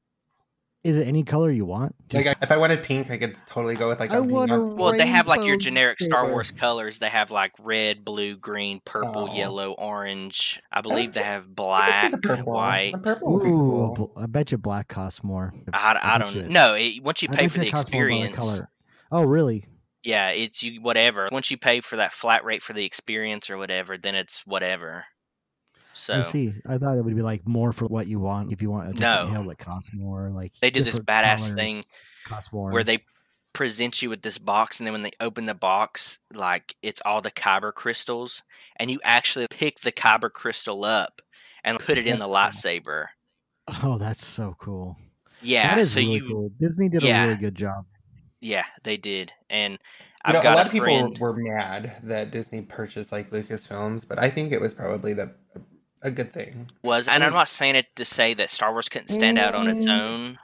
Is it any color you want? like Just- I- if I wanted pink, I could totally go with like I a want a neon- well they have like your Rainbow generic star wars colors they have like red blue green purple Oh. yellow orange i believe they have I could see black the purple. white The purple would Ooh, cool. I bet you black costs more. i, I bet don't you- know it, once you pay for the it costs more by the experience color. Oh, really? Yeah, it's you whatever. Once you pay for that flat rate for the experience or whatever, then it's whatever. So I see. I thought it would be like more for what you want. If you want a No. different hill that costs more, like they do this badass colors thing cost more. where they present you with this box, and then when they open the box, like it's all the kyber crystals, and you actually pick the kyber crystal up and put it in the lightsaber. Oh, that's so cool. Yeah, that is so really you, cool. Disney did yeah. a really good job. Yeah, they did, and I've know, a lot a of people friend. were mad that Disney purchased like Lucasfilms, but I think it was probably the a good thing. was and I'm not saying it to say that Star Wars couldn't stand out on its Mm. own,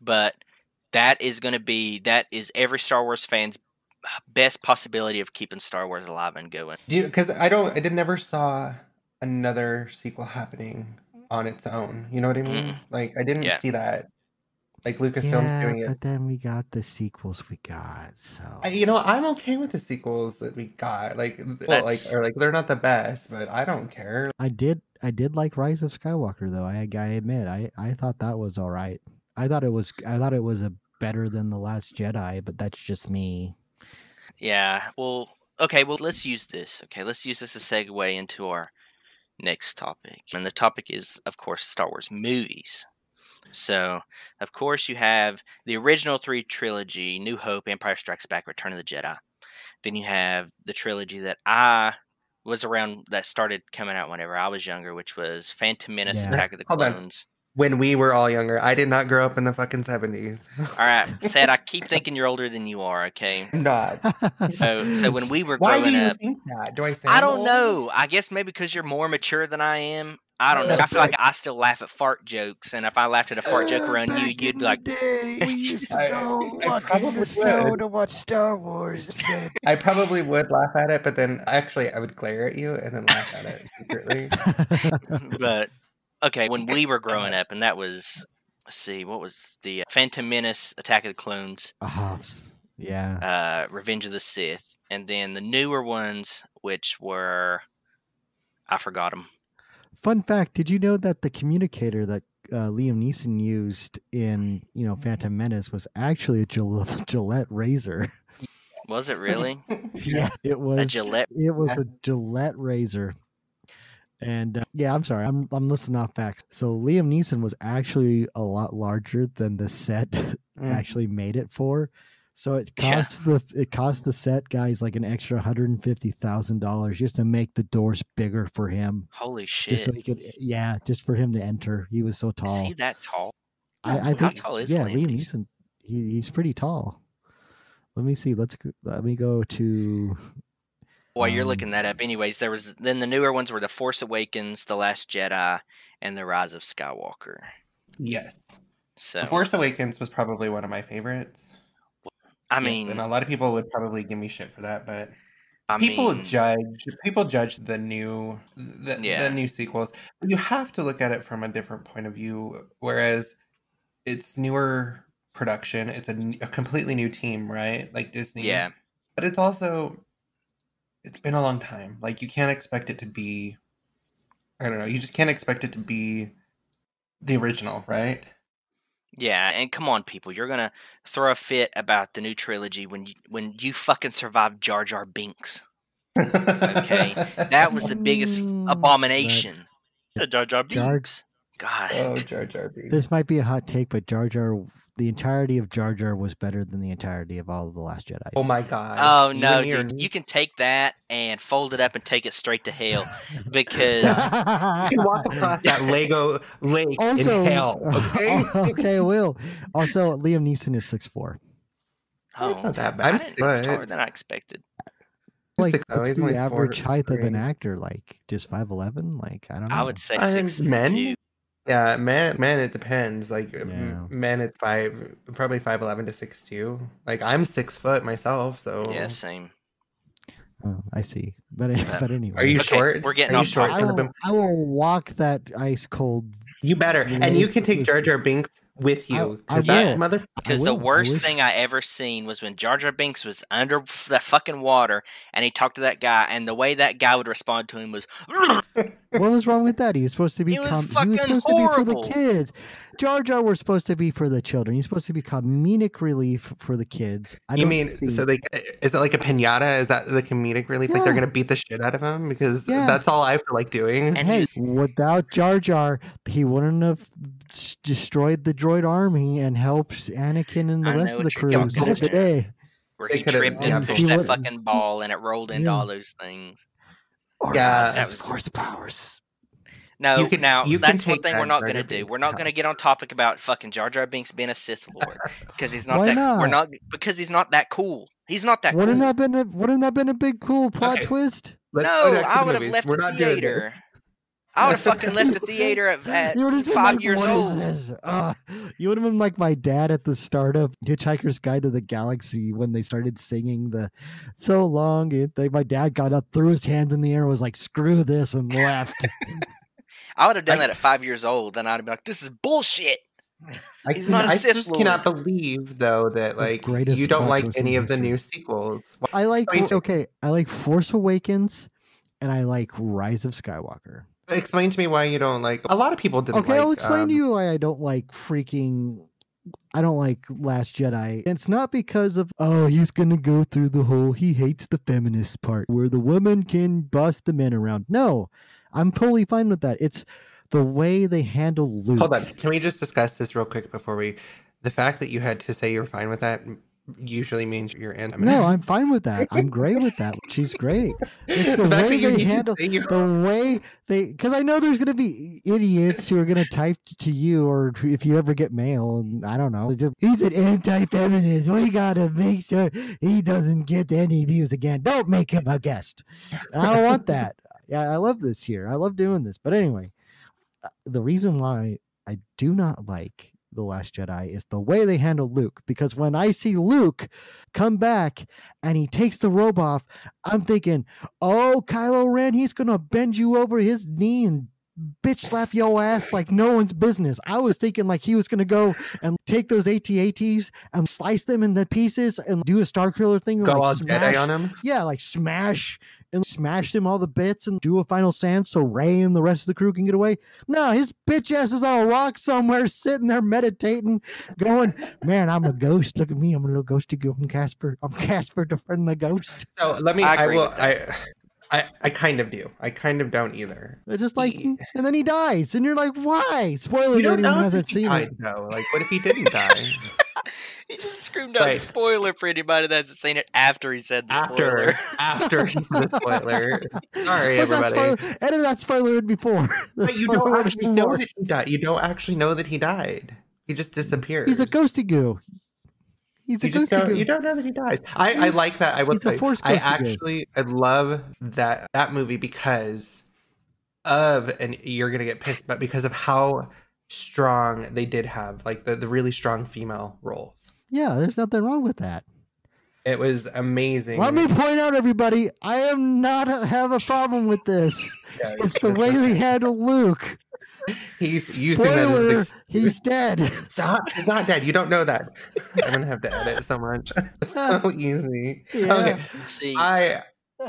but that is going to be that is every Star Wars fan's best possibility of keeping Star Wars alive and going. Do? Because I don't. I did never saw another sequel happening on its own. You know what I mean? Mm-mm. Like I didn't Yeah. see that. Like Lucasfilms Yeah, doing it. but then we got the sequels we got. So you know, I'm okay with the sequels that we got. Like, well, like, or like, they're not the best, but I don't care. I did I did like Rise of Skywalker though. I I admit I I thought that was all right. I thought it was I thought it was a better than the Last Jedi, but that's just me. Yeah. Well, okay. Well, let's use this. Okay, let's use this as a segue into our next topic, and the topic is, of course, Star Wars movies. So, of course, you have the original three trilogy: New Hope, Empire Strikes Back, Return of the Jedi. Then you have the trilogy that I was around that started coming out whenever I was younger, which was Phantom Menace, Yeah. Attack of the Hold on. Clones. When we were all younger, I did not grow up in the fucking seventies. All right, Sed I keep thinking you're older than you are. Okay. I'm not. So, so when we were Why do growing you up, think that? Do I say I don't old? know. I guess maybe because you're more mature than I am. I don't know. I feel like I still laugh at fart jokes, and if I laughed at a fart joke around you, you'd be like, day, we used to I- go I walk in the snow would. to watch Star Wars. I probably would laugh at it, but then actually I would glare at you and then laugh at it secretly. but okay. When we were growing up, and that was, let's see, what was the uh, Phantom Menace, Attack of the Clones, Ah, yeah. uh, Revenge of the Sith, and then the newer ones, which were, I forgot them. Fun fact: Did you know that the communicator that uh, Liam Neeson used in you know Phantom Menace was actually a Gil- Gillette razor? Was it really? Yeah, it was a Gillette- It was a Gillette razor. And uh, yeah, I'm sorry, I'm I'm listening off facts. So Liam Neeson was actually a lot larger than the set Mm. actually made it for. So it Yeah. cost the it cost the set guys like an extra hundred and fifty thousand dollars just to make the doors bigger for him, Holy shit! just so he could yeah, just for him to enter. He was so Is tall. he that tall? I, I How think tall is yeah, Liam? Neeson. He, he's pretty tall. Let me see. Let's let me go to While you're Um, looking that up, anyways, there was then the newer ones were the Force Awakens, the Last Jedi, and the Rise of Skywalker. Yes. So The Force Awakens was probably one of my favorites. I Yes, mean, and a lot of people would probably give me shit for that, but I people mean, judge people judge the new the, Yeah. the new sequels. But you have to look at it from a different point of view. Whereas it's newer production, it's a completely new team, right? Like Disney. Yeah, but it's also it's been a long time like you can't expect it to be i don't know you just can't expect it to be the original right yeah, and come on, people, you're gonna throw a fit about the new trilogy when you when you fucking survived Jar Jar Binks. Okay, That was the biggest Mm, abomination. The Jar Jar Binks. Jar- God. oh jar jar Binks. This might be a hot take, but Jar Jar, the entirety of Jar Jar was better than the entirety of all of the Last Jedi. oh my god Oh no, and dude! You can take that and fold it up and take it straight to hell because you can walk across that lego lake also, in hell okay okay, will. Also, Liam Neeson is six four. oh, It's not that bad. I I'm didn't six taller than I expected. Like, Six- what's the only average height of an actor? Like, just five eleven? Like, I don't know. I would say I six think men? two. Yeah man man it depends like m- Yeah. men it's five probably 5'11 to 6'2 like i'm six foot myself so Yeah, same. Oh, I see. But Uh, but anyway, are you Okay, short we're getting Are off short topic. I will, I will walk that ice cold. You better, and you can take Jar Jar Binks with you I because that will. mother. Because the will, I worst thing I ever seen was when Jar Jar Binks was under the fucking water and he talked to that guy, and the way that guy would respond to him was, What was wrong with that? He was supposed to be. It was com- he fucking was supposed to be for the kids. Jar Jar was supposed to be for the children. He's supposed to be comedic relief for the kids. I you don't mean see- so? Like, is it like a pinata? Is that the comedic relief? Like they're gonna beat the shit out of him because Yeah. that's all I feel like doing. And hey, without Jar Jar, he wouldn't have destroyed the droid army and helped Anakin and the I know rest of the crew talking save the day. where he tripped and pushed that fucking ball and it rolled into Yeah. all those things. Or Yeah. else That force powers. No, You can- now you can that's one thing that we're not gonna do. We're not gonna get on topic about fucking Jar Jar Binks being a Sith Lord because he's not Why that. We're not? not because he's not that cool. He's not that Wouldn't cool. that been a wouldn't that been a big cool plot Okay. twist? Let's no, go back to I would have left We're the not doing theater. This. I would have fucking left the theater at, at You would've five like, years "What is old. this?" Uh, you would have been like my dad at the start of Hitchhiker's Guide to the Galaxy when they started singing the "So Long." It, they, my dad got up, threw his hands in the air, was like, "Screw this," and left. I would have done I- that at five years old, and I'd have been like, "This is bullshit." I, He's not a I Sith just cannot believe though that like you don't like any of the new sequels. I like okay, I like Force Awakens, and I like Rise of Skywalker. Explain to me why you don't like. A lot of people didn't. Okay, I'll explain um, to you why I don't like freaking. I don't like Last Jedi. And It's not because of oh he's gonna go through the whole he hates the feminist part where the woman can boss the men around. No, I'm totally fine with that. It's the way they handle Luke. Hold on. Can we just discuss this real quick before we? The fact that you had to say you're fine with that usually means you're anti. No, I'm fine with that. I'm great with that. She's great. It's the, The way they handle the way they because I know there's gonna be idiots who are gonna type to you or if you ever get mail and I don't know. Just, He's an anti-feminist. We gotta make sure he doesn't get any views again. Don't make him a guest. I don't want that. Yeah, I love this here. I love doing this. But anyway, uh, the reason why I do not like the Last Jedi is the way they handle Luke. Because when I see Luke come back and he takes the robe off, I'm thinking, oh, Kylo Ren, he's gonna bend you over his knee and bitch slap your ass like no one's business. I was thinking like he was gonna go and take those AT-ATs and slice them into pieces and do a Star Killer thing and Go like all smash, Jedi on him. yeah, like smash and smash them all the bits and do a final stand so Rey and the rest of the crew can get away. No, his bitch ass is on a rock somewhere, sitting there meditating, going, "Man, I'm a ghost. Look at me. I'm a little ghosty girl. I'm Casper. I'm Casper, the friend of the ghost." So let me. I I, will. I, I. I kind of do. I kind of don't either. It's just like, Ye- mm, and then he dies, and you're like, "Why?" Spoiler: You don't know hasn't he seen died it. though. Like, what if he didn't die? He just screamed out Right. spoiler for anybody that hasn't seen it after he said the after, spoiler. after he's the spoiler. Sorry, But everybody. spoiler, edit that spoiler in before. But you don't actually know that he died. You don't actually know that he died. He just disappears. He's a ghosty goo. He's a You just don't, you don't know that he dies. I, I like that. I will He's I actually I love that that movie because of and you're gonna get pissed, but because of how strong they did have, like the, the really strong female roles. Yeah, there's nothing wrong with that. It was amazing. Let me point out, everybody, I am not have a problem with this. Yeah, It's the way they handle Luke. He's using that as an Spoiler, excuse. he's dead. Stop. He's not dead. You don't know that. I'm gonna have to edit so much. so easy. Yeah. Okay. See, I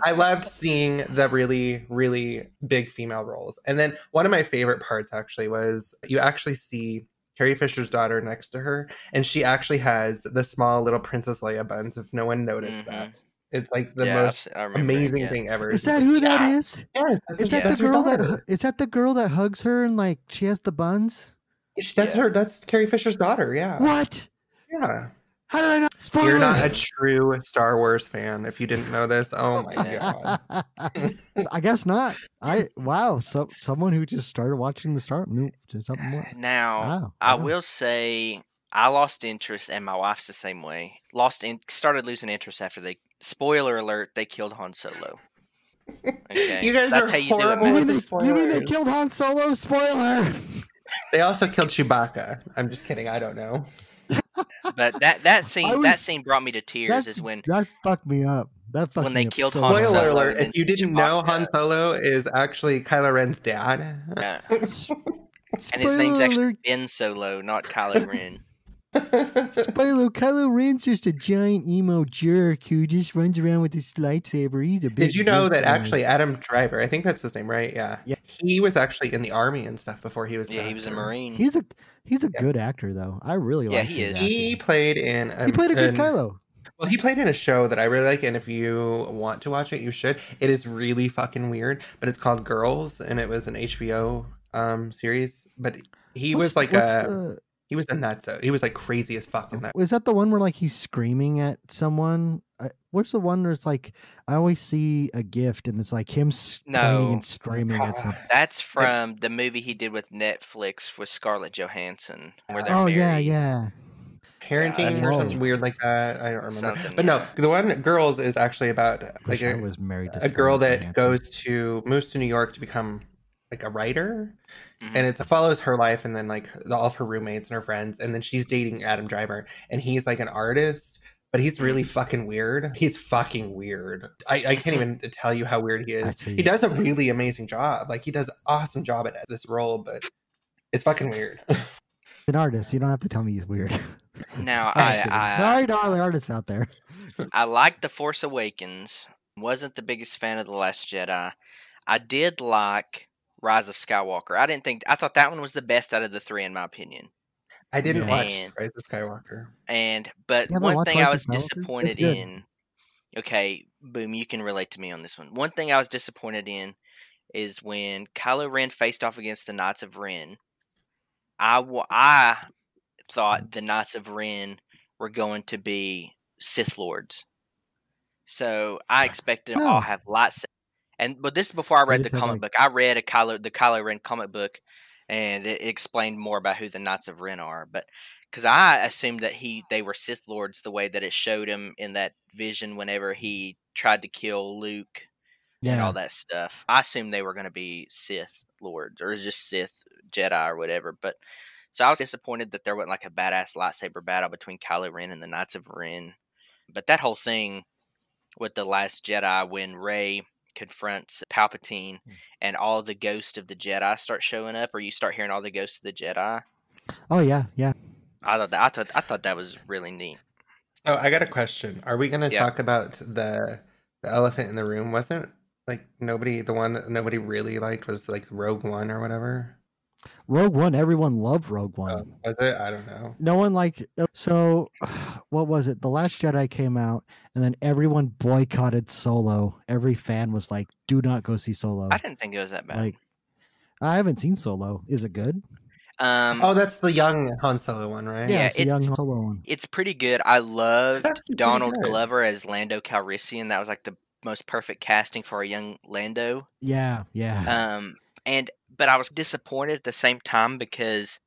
I loved seeing the really, really big female roles. And then one of my favorite parts actually was you actually see Carrie Fisher's daughter next to her, and she actually has the small little Princess Leia buns, if no one noticed that. Mm-hmm. It's like the yeah, most remember amazing yeah. thing ever. Is that who that Yeah. is? Yes, Is that that's the girl that daughter. hu- is that the girl that hugs her and like she has the buns? That's Yeah. her. That's Carrie Fisher's daughter. Yeah. What? Yeah. How did I not? Spoiler. You're not a true Star Wars fan if you didn't know this. Oh my god. I guess not. I wow. So someone who just started watching the Star knew something more. Now, Wow. I wow. will say I lost interest, and my wife's the same way. Lost in, started losing interest after they. Spoiler alert: They killed Han Solo. Okay, You guys that's are how you do it, horrible You mean, they, you mean they killed Han Solo? Spoiler. They also killed Chewbacca. I'm just kidding. I don't know. But that that scene that scene brought me to tears. Is when that fucked me up. That fucked When they up killed so Han bad. Spoiler Solo alert: and If you didn't know, Chewbacca. Han Solo is actually Kylo Ren's dad. uh, and his name's actually. Ben Solo, not Kylo Ren. Spoiler, Kylo Ren's just a giant emo jerk who just runs around with his lightsaber. He's a big Did you know that guys. actually Adam Driver, I think that's his name, right? Yeah. Yeah. He was actually in the army and stuff before he was. an Yeah, he was a. Marine. He's a he's a Yeah. good actor though. I really Yeah, like he his is. He played in. Um, He played a good an- Kylo. Well, he played in a show that I really like, and if you want to watch it, you should. It is really fucking weird, but it's called Girls, and it was an HBO um series. But he What's- was like what's a the- he was a nutso. He was like crazy as fuck in that. is that the one where like he's screaming at someone? I, what's the one where it's like I always see a gift and it's like him s- No. and screaming at something. That's from the movie he did with Netflix with Scarlett Johansson, where they're Oh yeah, married. yeah. Parenting Yeah, or something weird like that. I don't remember. Something, but no, the one Girls is actually about like I a, was married to a girl that Johansson. goes to moves to New York to become like a writer, Mhm. and it follows her life and then like the, all of her roommates and her friends, and then she's dating Adam Driver, and he's like an artist. But he's Mm-hmm. really fucking weird. He's fucking weird. I, I can't even tell you how weird he is. see. He does a really amazing job. Like he does awesome job at this role, but it's fucking weird. an artist. You don't have to tell me he's weird. Now I'm I, Sorry to all the artists out there. I liked The Force Awakens. Wasn't the biggest fan of The Last Jedi. I did like Rise of Skywalker. I didn't think I thought that one was the best out of the three in my opinion. I didn't Yeah. watch Rise of Skywalker. And but one watched thing I was of Skywalker? It's disappointed in. Okay, boom, you can relate to me on this one. One thing I was disappointed in is when Kylo Ren faced off against the Knights of Ren. I wa- I thought the Knights of Ren were going to be Sith lords. So I expected them all Oh. have lights. And but this is before I read the comic like- book. I read a Kylo the Kylo Ren comic book, and it explained more about who the Knights of Ren are. But because I assumed that he they were Sith lords the way that it showed him in that vision whenever he tried to kill Luke and Yeah. all that stuff. I assumed they were going to be Sith lords or just Sith Jedi or whatever. But so I was disappointed that there wasn't like a badass lightsaber battle between Kylo Ren and the Knights of Ren. But that whole thing with the Last Jedi when Rey confronts Palpatine Hmm. and all the ghosts of the Jedi start showing up, or you start hearing all the ghosts of the Jedi. Oh yeah, yeah. I thought that I thought I thought that was really neat. Oh, I got a question. Are we going to Yeah. talk about the the elephant in the room? Wasn't like nobody the one that nobody really liked was like Rogue One or whatever? Rogue One. Everyone loved Rogue One. Oh, was it? I don't know. No one like so. What was it? The Last Jedi came out, and then everyone boycotted Solo. Every fan was like, "Do not go see Solo." I didn't think it was that bad. Like, I haven't seen Solo. Is it good? um, Oh, that's the young Han Solo one, right? Yeah, it's the young it's- Solo one. it's pretty good. I loved Donald good. Glover as Lando Calrissian. That was like the most perfect casting for a young Lando. Yeah, yeah. Um, and but I was disappointed at the same time because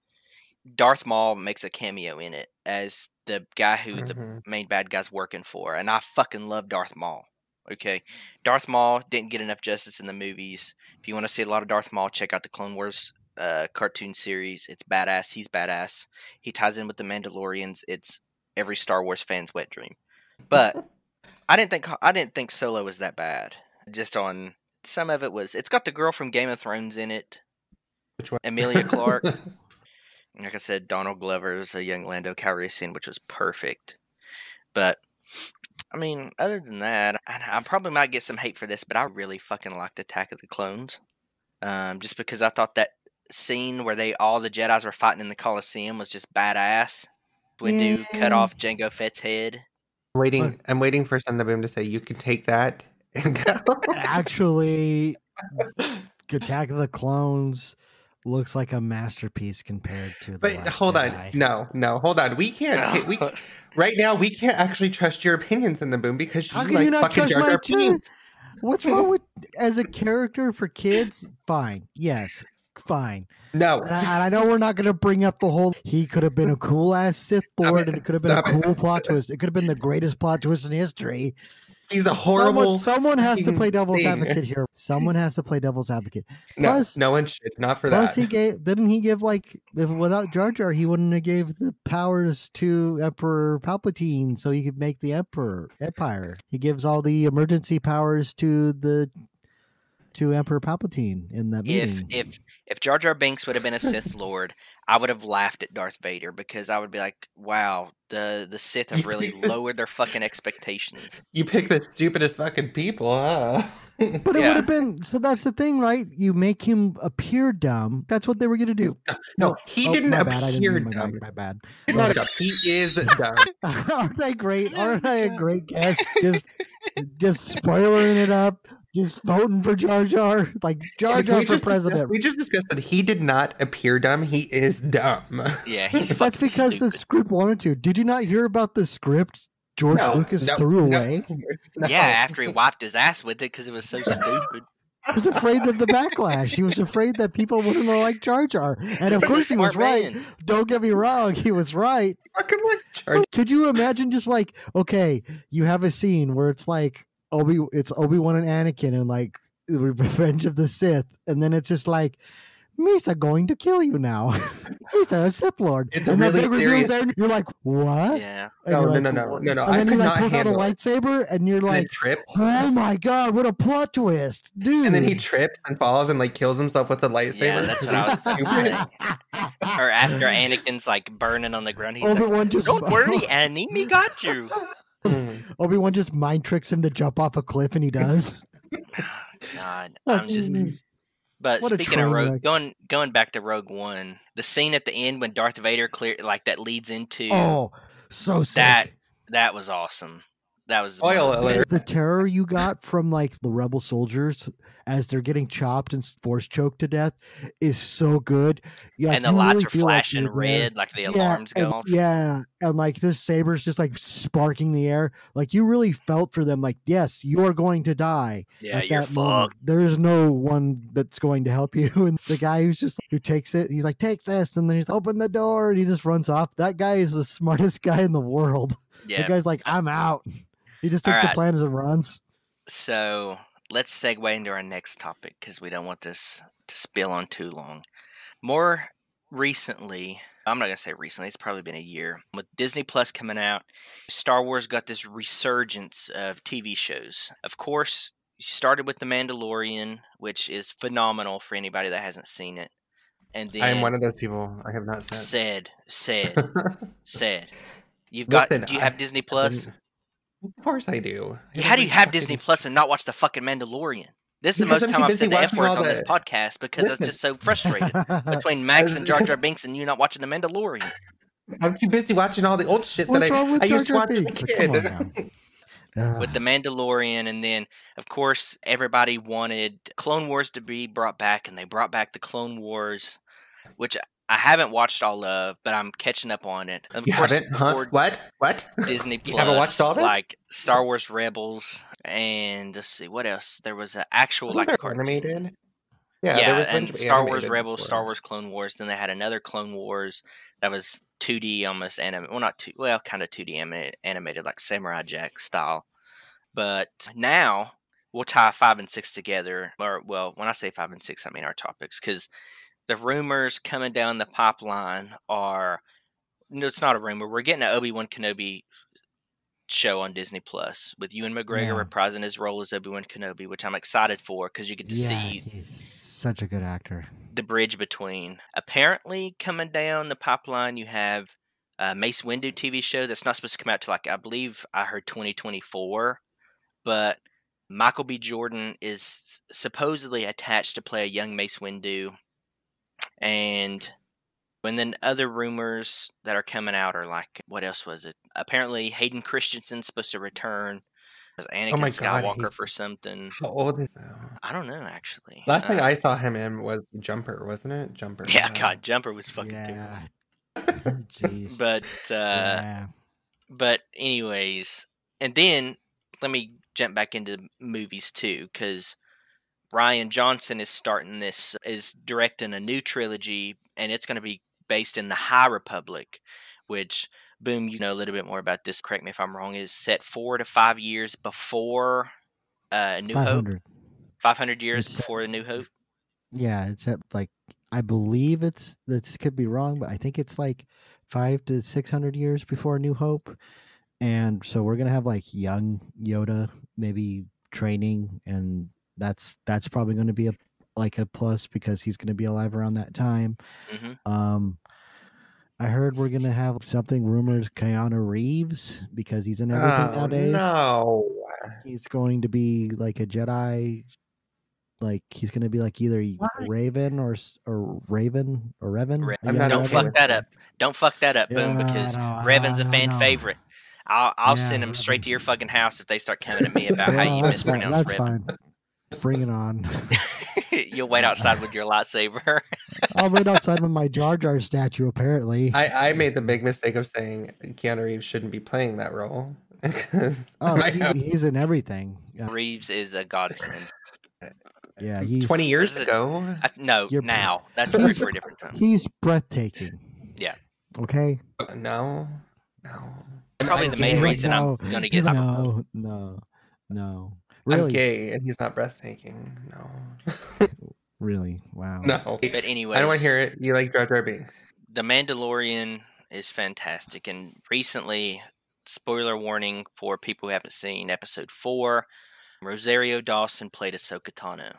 Darth Maul makes a cameo in it as the guy who the Mhm. main bad guy's working for, and I fucking love Darth Maul. Okay, Darth Maul didn't get enough justice in the movies. If you want to see a lot of Darth Maul, check out the Clone Wars uh, cartoon series. It's badass. He's badass. He ties in with the Mandalorians. It's every Star Wars fan's wet dream. But I didn't think I didn't think Solo was that bad. Just on some of it was. It's got the girl from Game of Thrones in it. Which one? Emilia Clarke. like I said, Donald Glover is a young Lando Calrissian, which was perfect. But I mean, other than that, I, I probably might get some hate for this, but I really fucking liked Attack of the Clones. Um, just because I thought that scene where they all the Jedi's were fighting in the Coliseum was just badass. Windu cut Yeah. off Jango Fett's head. waiting. I'm waiting for Send the Boom to say you can take that and go. Actually, Attack of the Clones looks like a masterpiece compared to the. But Last hold on, no, no, hold on. We can't. ta- we right now we can't actually trust your opinions in the boom because you How can like you not fucking trust Jar my Jar? Binks. What's wrong with as a character for kids? Fine, yes, fine. No, And I, and I know we're not going to bring up the whole. He could have been a cool ass Sith Stop Lord, it. and it could have been a Stop it. cool plot twist. It could have been the greatest plot twist in history. He's a horrible. Someone, someone has to play devil's thing. advocate here. Someone has to play devil's advocate. no, plus- no one should. Not for Plus, that. he gave. Didn't he give like if without Jar Jar, he wouldn't have gave the powers to Emperor Palpatine, so he could make the Emperor Empire. He gives all the emergency powers to the to uh, Emperor Palpatine in that movie. If meeting. if if Jar Jar Binks would have been a Sith Lord, I would have laughed at Darth Vader because I would be like, "Wow, the the Sith have really lowered their fucking expectations." you pick the stupidest fucking people, huh? But it Yeah. would have been so. That's the thing, right? You make him appear dumb. That's what they were going to do. no, oh, he Oh, didn't my bad. I didn't appear my dumb. bad. My bad. He did not. He is dumb. Aren't I great? Aren't I a great guest? Just, just spoiling it up. Just voting for Jar Jar, like Jar Jar for president. we just discussed that he did not appear dumb. He is dumb. Yeah, he's That's fucking because the stupid. script wanted to. Did you not hear about the script George No, Lucas no, threw no, away? no. Yeah, after he wiped his ass with it because it was so stupid. He was afraid of the backlash. He was afraid that people wouldn't like Jar Jar. And of He's course he was smart right. Don't get me wrong, he was right. fucking like Jar Could you imagine just like, okay, you have a scene where it's like Obi it's Obi-Wan and Anakin and like Revenge of the Sith, and then it's just like Mesa going to kill you now. Mesa, a Sith Lord. It's a and then really serious- there, and you're like, what? Yeah, And No, you're no, like, no, no, no, no, And I then he like pulls out a handle it. lightsaber, and you're and then like, trips. oh my god, what a plot twist, dude! And then he trips and falls and like kills himself with a lightsaber. Yeah, that's what I was Stupid. or after Anakin's like burning on the ground, he's Obi Wan just "Don't worry, Annie, me got you." Mm. Obi Wan just mind tricks him to jump off a cliff, and he does. God, I'm just. But What speaking of Rogue, wreck. going going back to Rogue One, the scene at the end when Darth Vader clear like that leads into oh, so sick. that that was awesome. That was Spoil one of the alert. the terror you got from like the rebel soldiers as they're getting chopped and force choked to death is so good. Yeah, and the lights really are feel like flashing there. red, like the Yeah, alarms go off. Yeah, and like this saber's just like sparking the air. Like you really felt for them. Like yes, you are going to die. Yeah, you're that moment. fucked. There is no one that's going to help you. And the guy who's just who takes it, he's like, take this, and then he's open the door, and he just runs off. That guy is the smartest guy in the world. Yeah. The guy's like, I'm out. He just takes the Alright. plans and runs. So let's segue into our next topic because we don't want this to spill on too long. More recently, I'm not gonna say recently. It's probably been a year with Disney Plus coming out. Star Wars got this resurgence of TV shows. Of course, you started with The Mandalorian, which is phenomenal for anybody that hasn't seen it. And then I am one of those people. I have not said. said, said, said. You've got. did Do you I- have Disney Plus? Of course I do. I How do you have Disney Plus and not watch the fucking Mandalorian? This is the most I'm time I've busy said the F watching words all on this the- podcast because I was just so frustrated between Max and Jar Jar Binks and you not watching the Mandalorian. I'm too busy watching all the old shit What's that I, I used to watch as a Binks? Kid. with the Mandalorian, and then of course everybody wanted Clone Wars to be brought back, and they brought back the Clone Wars, which I haven't watched all of, but I'm catching up on it. Of You course, haven't? Huh? What? What? Disney Plus, You haven't watched all of it? like Star Wars Rebels, and let's see what else. There was an actual like cartoon. animated. Yeah, Yeah, there was a and Star Wars Rebels, before. Star Wars Clone Wars. Then they had another Clone Wars that was 2D, almost animated. Well, not two. Well, kind of 2D animated, animated, like Samurai Jack style. But now we'll tie five and six together. Or well, when I say five and six, I mean our topics because the rumors coming down the pipeline are no, it's not a rumor. We're getting an Obi Wan Kenobi show on Disney Plus with Ewan McGregor Yeah. reprising his role as Obi Wan Kenobi, which I'm excited for because you get to yeah, see he's such a good actor. the bridge between. Apparently, coming down the pipeline, you have a Mace Windu TV show that's not supposed to come out to like I believe I heard 2024, but Michael B. Jordan is supposedly attached to play a young Mace Windu, and and then other rumors that are coming out are like what else was it? Apparently, Hayden Christensen's supposed to return as Anakin Oh my God, Skywalker he's- for something. How old is that? I don't know actually. Last thing Uh, I saw him in was Jumper, wasn't it? Jumper. yeah, uh, God, Jumper was fucking terrible. yeah. Jeez. but uh yeah. but anyways and then let me jump back into movies too because Rian Johnson is starting this is directing a new trilogy and it's going to be based in the high republic which boom you know a little bit more about this correct me if i'm wrong is set four to five years before uh new hope? 500. 500 years It's before the new hope? Yeah, it's at like I believe it's this could be wrong, but I think it's like five to six hundred years before New Hope, and so we're gonna have like young Yoda maybe training, and that's that's probably going to be a like a plus because he's going to be alive around that time. hmm Um, I heard we're gonna have something rumors Keanu Reeves because he's in everything Oh, nowadays. no. He's going to be like a Jedi. Like he's going to be like either Why? Raven or s- or Raven or Revan. Ra- a I'm Don't okay fuck that up. don't fuck that up boom Yeah, I because know, revan's I a know, fan know. favorite I'll, I'll Yeah, send them straight to your fucking house if they start coming at me about how Yeah, you that's fine. mispronounce That's Revan. fine. Bring it on. You'll wait outside with your lightsaber. I'll wait outside with my Jar Jar statue. Apparently. I, I made the big mistake of saying Keanu Reeves shouldn't be playing that role. 'Cause oh, he, he's in everything. Yeah, Reeves is a godsend. yeah he's 20 years This is- ago. No, You're- now that's for, for a different time. He's breathtaking. Yeah. Okay. Uh, no, no. Probably I'm the main reason No, I'm gonna get. No, no, no. I'm Really, gay and he's not breathtaking. No. really. Wow. no. But anyways, I don't want to hear it. You like Jar Jar Binks. The Mandalorian is fantastic, and recently, spoiler warning for people who haven't seen Episode Four, Rosario Dawson played Ahsoka Tano.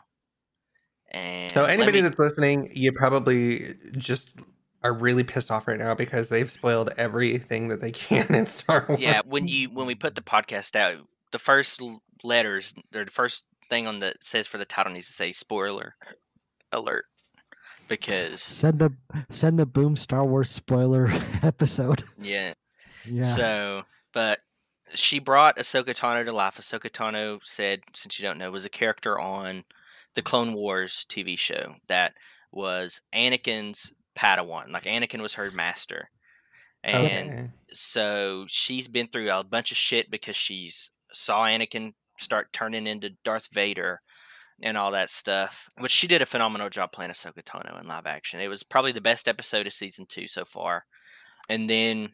And So anybody me- that's listening, you probably just are really pissed off right now because they've spoiled everything that they can in Star Wars. yeah when you when we put the podcast out the first l- letters or the first thing on the says for the title needs to say spoiler alert because Send the send the boom Star Wars spoiler episode. yeah Yeah. so but she brought Ahsoka Tano to life Ahsoka Tano Sed since you don't know was a character on the Clone Wars TV show that was Anakin's Padawan like Anakin was her master and Okay. so she's been through a bunch of shit because she's saw Anakin start turning into Darth Vader and all that stuff. Which she did a phenomenal job playing Ahsoka Tano in live action. It was probably the best episode of season two so far. And then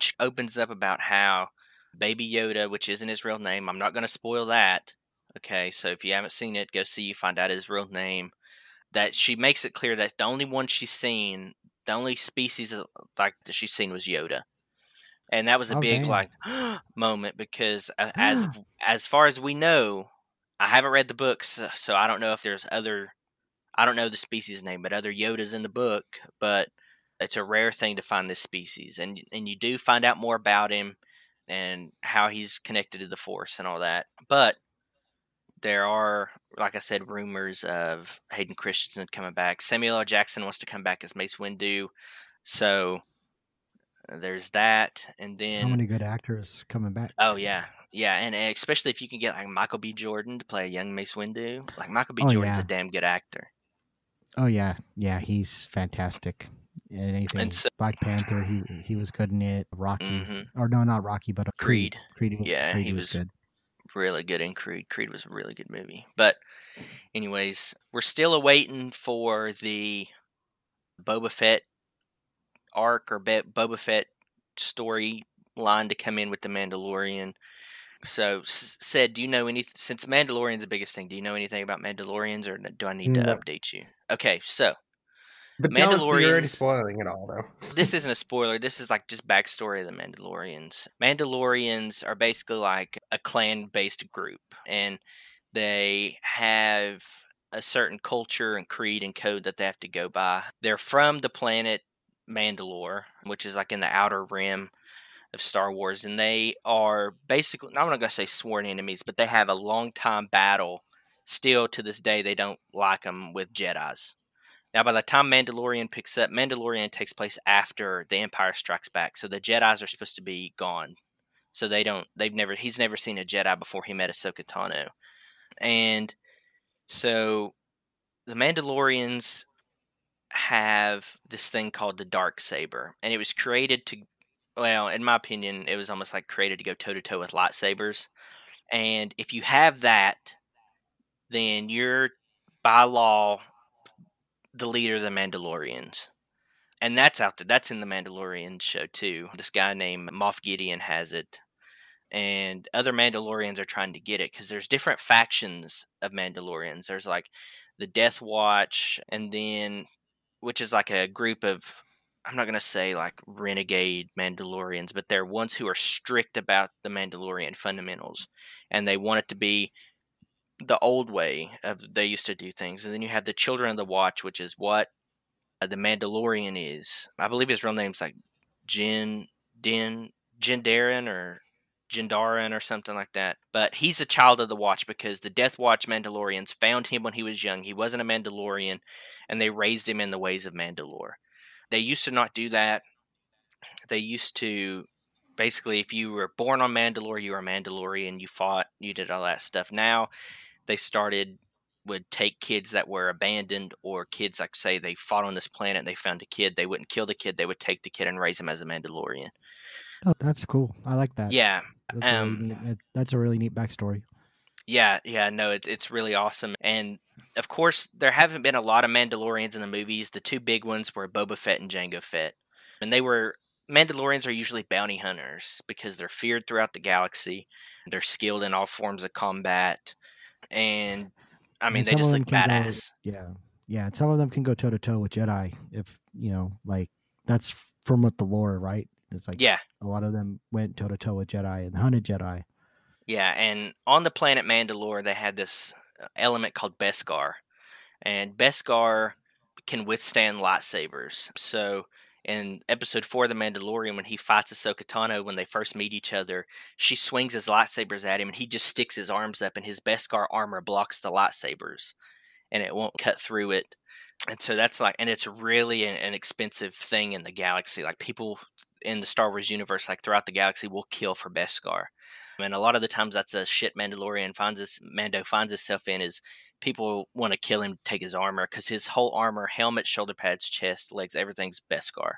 she opens up about how Baby Yoda, which isn't his real name, I'm not going to spoil that. Okay, so if you haven't seen it, go see you find out his real name. That she makes it clear that the only one she's seen, the only species like that she's seen was Yoda, and that was a Oh, big damn. like moment because uh, as as far as we know, I haven't read the books, so I don't know if there's other. I don't know the species name, but other Yodas in the book. But it's a rare thing to find this species, and and you do find out more about him and how he's connected to the Force and all that. But there are, like I said, rumors of Hayden Christensen coming back. Samuel L. Jackson wants to come back as Mace Windu, so there's that. And then so many good actors coming back. Oh yeah, yeah, and uh, especially if you can get like Michael B. Jordan to play a young Mace Windu. Like Michael B. Oh, Jordan's yeah. a damn good actor. Oh yeah, yeah, he's fantastic. In anything, so- Black Panther, he he was good in it. Rocky, hmm or no, not Rocky, but uh, Creed. Creed, Creed was, Yeah, Creed he was, was- good. really good in Creed. Creed was a really good movie. But, anyways, we're still awaiting for the Boba Fett arc or Be- Boba Fett story line to come in with the Mandalorian. So, S- Sed, do you know any? Since Mandalorian's the biggest thing, do you know anything about Mandalorians, or do I need to No. update you? Okay, so But Mandalorians. You're already spoiling it all, though. this isn't a spoiler. This is like just backstory of the Mandalorians. Mandalorians are basically like a clan based group, and they have a certain culture and creed and code that they have to go by. They're from the planet Mandalore, which is like in the outer rim of Star Wars, and they are basically, I'm not to say sworn enemies, but they have a long time battle. Still to this day, they don't like them with Jedi's. Now, by the time Mandalorian picks up, Mandalorian takes place after The Empire Strikes Back, so the Jedi's are supposed to be gone. So they don't, they've never, he's never seen a Jedi before he met Ahsoka Tano. And so the Mandalorians have this thing called the dark saber, and it was created to, well, in my opinion, it was almost like created to go toe to toe with lightsabers. And if you have that, then you're by law the leader of the Mandalorians. And that's out there. That's in the Mandalorian show too. This guy named Moff Gideon has it. And other Mandalorians are trying to get it because there's different factions of Mandalorians. There's like the Death Watch, and then which is like a group of I'm not gonna say like renegade Mandalorians, but they're ones who are strict about the Mandalorian fundamentals, and they want it to be the old way of they used to do things. And then you have the Children of the Watch, which is what uh, the Mandalorian is. I believe his real name's like Jin Din Jindarin or Jindarin or something like that. But he's a child of the Watch because the Death Watch Mandalorians found him when he was young. He wasn't a Mandalorian, and they raised him in the ways of Mandalore. They used to not do that. They used to basically, if you were born on Mandalore, you were a Mandalorian. You fought, you did all that stuff. Now they started would take kids that were abandoned or kids like say they fought on this planet and they found a kid they wouldn't kill the kid they would take the kid and raise him as a mandalorian Oh, that's cool. I like that. yeah That's, a really um, neat, that's a really neat backstory. Yeah, yeah, no, it's it's really awesome. And of course, there haven't been a lot of Mandalorians in the movies. The two big ones were Boba Fett and Jango Fett. And they were Mandalorians are usually bounty hunters because they're feared throughout the galaxy. They're skilled in all forms of combat. And I mean, And they just look can go- badass. Yeah, yeah. And some of them can go toe to toe with Jedi if you know, like that's from what the lore, right? It's like Yeah, a lot of them went toe to toe with Jedi and hunted Jedi. Yeah, and on the planet Mandalore, they had this uh, element called Beskar, and Beskar can withstand lightsabers. So, in episode four of The Mandalorian, when he fights Ahsoka Tano, when they first meet each other, she swings his lightsabers at him, and he just sticks his arms up, and his Beskar armor blocks the lightsabers, and it won't cut through it. And so that's like, and it's really an, an expensive thing in the galaxy. Like people in the Star Wars universe, like throughout the galaxy, will kill for Beskar. And a lot of the times that's a shit Mandalorian finds his Mando finds himself in is people want to kill him, take his armor because his whole armor, helmet, shoulder pads, chest, legs, everything's Beskar.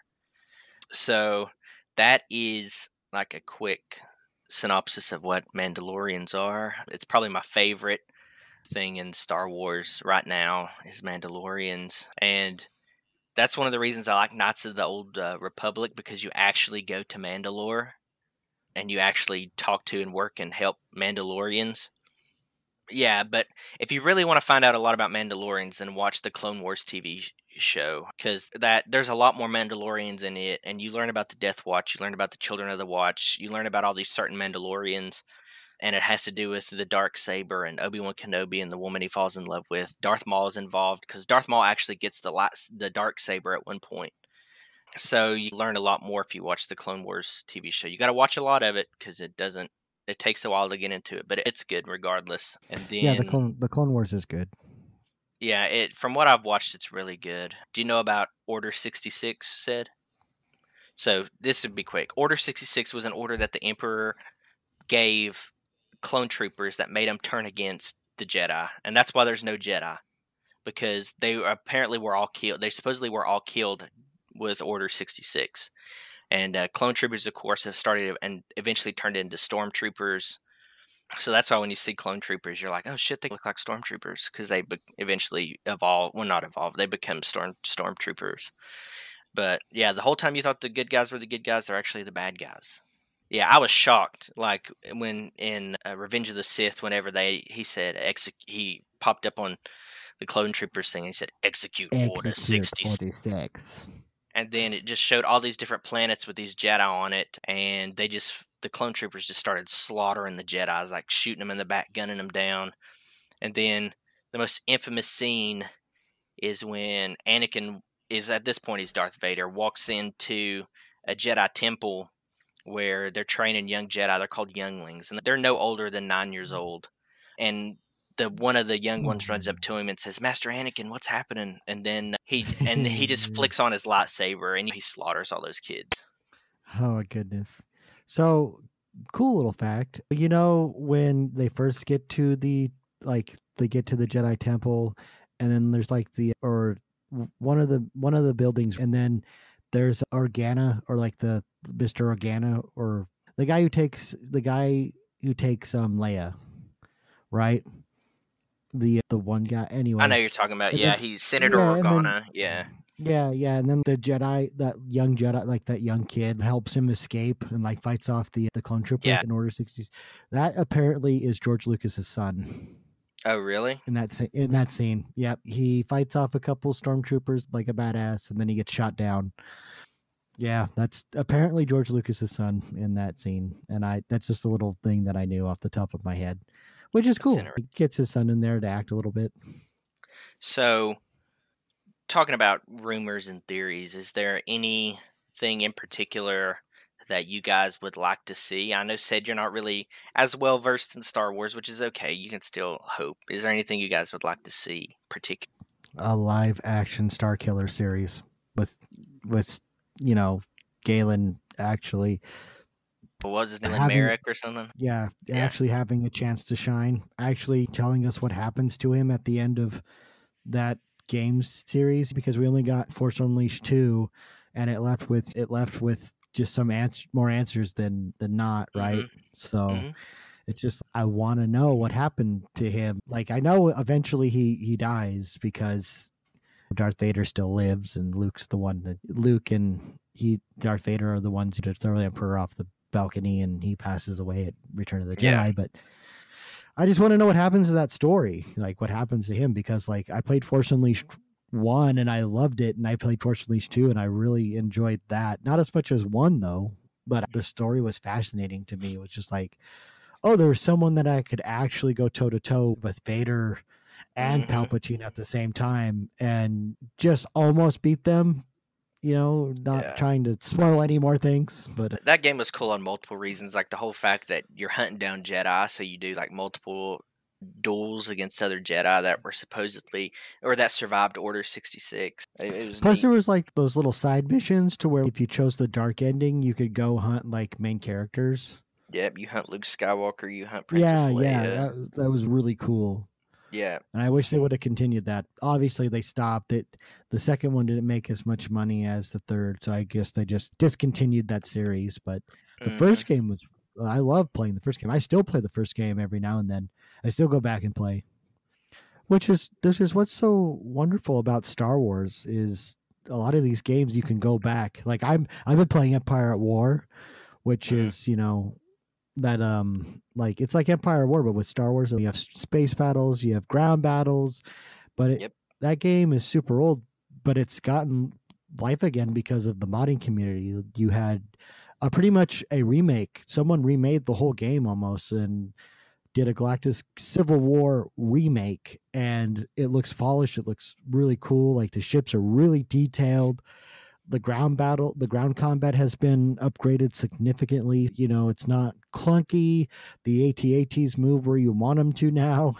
So that is like a quick synopsis of what Mandalorians are. It's probably my favorite thing in Star Wars right now is Mandalorians, and that's one of the reasons I like Knights of the Old uh, Republic because you actually go to Mandalore and you actually talk to and work and help Mandalorians. Yeah, but if you really want to find out a lot about Mandalorians, then watch the Clone Wars TV show because that there's a lot more Mandalorians in it, and you learn about the Death Watch, you learn about the Children of the Watch, you learn about all these certain Mandalorians, and it has to do with the dark saber and Obi Wan Kenobi and the woman he falls in love with. Darth Maul is involved because Darth Maul actually gets the light, the dark saber at one point. So you learn a lot more if you watch the Clone Wars TV show. You got to watch a lot of it because it doesn't. It takes a while to get into it, but it's good regardless. And then yeah, the clone the Clone Wars is good. yeah, it from what I've watched, it's really good. Do you know about Order sixty six? Sed. So this would be quick. Order sixty six was an order that the Emperor gave clone troopers that made them turn against the Jedi, and that's why there's no Jedi because they apparently were all killed. They supposedly were all killed with Order sixty six, and uh, clone troopers, of course, have started and eventually turned into stormtroopers. So that's why when you see clone troopers, you're like, oh shit, they look like stormtroopers because they be- eventually evolve. Well, not evolve. They become storm stormtroopers. But yeah, the whole time you thought the good guys were the good guys, they're actually the bad guys. Yeah, I was shocked. Like when in uh, Revenge of the Sith, whenever they he said exec- he popped up on the clone troopers thing. He said, "Execute, Order Execute 60." 46. and then it just showed all these different planets with these Jedi on it, and they just the clone troopers just started slaughtering the Jedi's, like shooting them in the back, gunning them down, and then the most infamous scene is when Anakin is at this point he's Darth Vader walks into a Jedi temple where they're training young Jedi. They're called younglings, and they're no older than nine years mm. old. And the one of the young oh, ones runs up to him and says, "Master Anakin, what's happening?" And then he and he just flicks on his lightsaber and he slaughters all those kids. Oh my goodness. So cool little fact. You know when they first get to the like they get to the Jedi temple and then there's like the or one of the one of the buildings and then there's Organa or like the Mr. Organa or the guy who takes the guy who takes um Leia, right? The the one guy anyway. I know you're talking about. And Yeah, then- he's Senator yeah, and then- Organa. yeah, Yeah, yeah, and then the Jedi, that young Jedi, like that young kid, helps him escape and like fights off the the clone troopers Yeah. in Order sixty. That apparently is George Lucas's son Oh, really? in that in that scene. Yep, he fights off a couple stormtroopers like a badass, and then he gets shot down. Yeah, that's apparently George Lucas's son in that scene, and I that's just a little thing that I knew off the top of my head, which is cool. He gets his son in there to act a little bit. So, talking about rumors and theories, is there anything in particular that you guys would like to see? I know Sed you're not really as well versed in Star Wars, which is okay. You can still hope. Is there anything you guys would like to see? Particular? a live action Star Killer series with with you know Galen actually What was his name? Having- Marek or something? yeah, Yeah. actually having a chance to shine actually telling us what happens to him at the end of that games series because we only got Force Unleashed 2 and it left with it left with just some ans- more answers than than not right so Mhm. it's just I want to know what happened to him. Like I know eventually he he dies because Darth Vader still lives and Luke's the one that Luke and he Darth Vader are the ones that throw the Emperor off the balcony and he passes away at Return of the Jedi. Yeah. But I just want to know what happens to that story, like what happens to him because like I played Force Unleashed one and I loved it, and I played Force Unleashed two and I really enjoyed that. Not as much as one though, but the story was fascinating to me. It was just like oh, there was someone that I could actually go toe to toe with Vader and Mhm. Palpatine at the same time and just almost beat them. You know, not Yeah. trying to spoil any more things, but That game was cool on multiple reasons, like the whole fact that you're hunting down Jedi, so you do like multiple duels against other Jedi that were supposedly or that survived Order sixty six. It, it was plus neat. there was like those little side missions to where if you chose the dark ending, you could go hunt like main characters. Yep, you hunt Luke Skywalker, you hunt Princess yeah, Leia. yeah, that, that was really cool. Yeah. And I wish they would have continued that. Obviously, they stopped it. The second one didn't make as much money as the third, so I guess they just discontinued that series. But the Mhm. first game was, I love playing the first game. I still play the first game every now and then. I still go back and play. Which is this is what's so wonderful about Star Wars is a lot of these games you can go back. Like I'm I've been playing Empire at War, which Mhm. is you know that um like it's like Empire War but with Star Wars. You have space battles, you have ground battles, but it, Yep. that game is super old, but it's gotten life again because of the modding community. You had a pretty much a remake. Someone remade the whole game almost and did a Galactic Civil War remake, and it looks polished. It looks really cool. Like the ships are really detailed. The ground battle, the ground combat has been upgraded significantly. You know, it's not clunky. The ATATs move where you want them to now.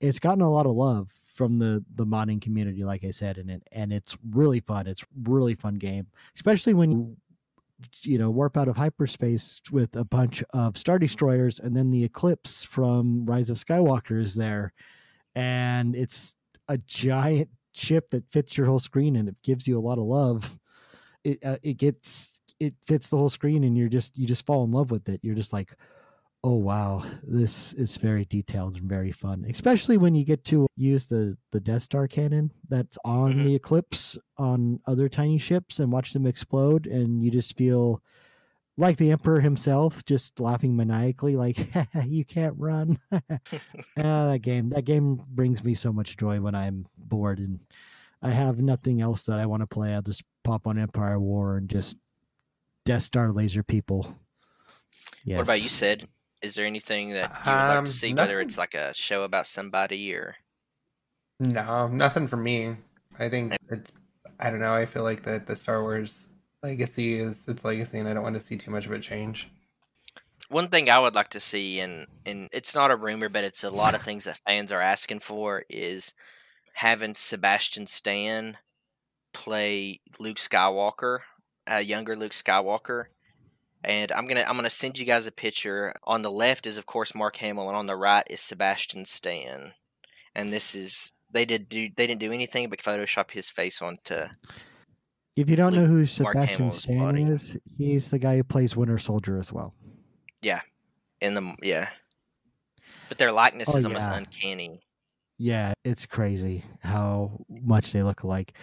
It's gotten a lot of love from the the modding community, like I said, and it and it's really fun. It's really fun game, especially when you you know warp out of hyperspace with a bunch of star destroyers and then the eclipse from rise of skywalker is there and it's a giant ship that fits your whole screen and it gives you a lot of love it uh, it gets it fits the whole screen and you're just you just fall in love with it you're just like oh wow this is very detailed and very fun especially when you get to use the the death star cannon that's on Mhm. the eclipse on other tiny ships and watch them explode and you just feel like the emperor himself, just laughing maniacally, like "You can't run." Ah, that game, that game brings me so much joy when I'm bored and I have nothing else that I want to play. I'll just pop on Empire War and just Death Star laser people. Yes. What about you, Sed? Is there anything that you would like Um, to see, whether it's like a show about somebody or No, nothing for me. I think it's. I don't know. I feel like that the Star Wars legacy is its legacy, and I don't want to see too much of it change. one thing I would like to see, and and it's not a rumor, but it's a lot of things that fans are asking for, is having Sebastian Stan play Luke Skywalker, a younger Luke Skywalker. And I'm gonna I'm gonna send you guys a picture. On the left is of course Mark Hamill, and on the right is Sebastian Stan. And this is they did do they didn't do anything but Photoshop his face onto If you don't know who Sebastian Stan body. is, he's the guy who plays Winter Soldier as well. Yeah, in the yeah. But their likeness Oh, is almost yeah. uncanny. Yeah, it's crazy how much they look alike.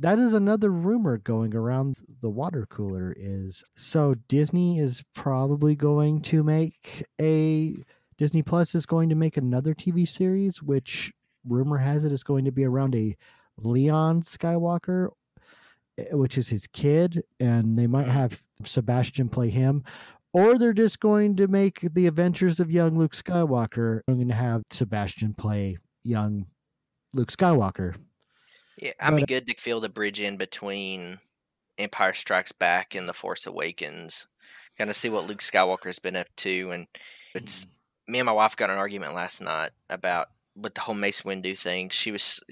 That is another rumor going around the water cooler is so Disney is probably going to make a Disney Plus is going to make another TV series which rumor has it is going to be around a Leon Skywalker eh, which is his kid and they might have Sebastian play him or they're just going to make the adventures of young Luke Skywalker. I'm going to have Sebastian play young Luke Skywalker. Yeah, I'd be uh, good to fill the bridge in between Empire Strikes Back and The Force Awakens. Kind of see what Luke Skywalker's been up to, and it's me and my wife got an argument last night about with the whole Mace Windu thing. She was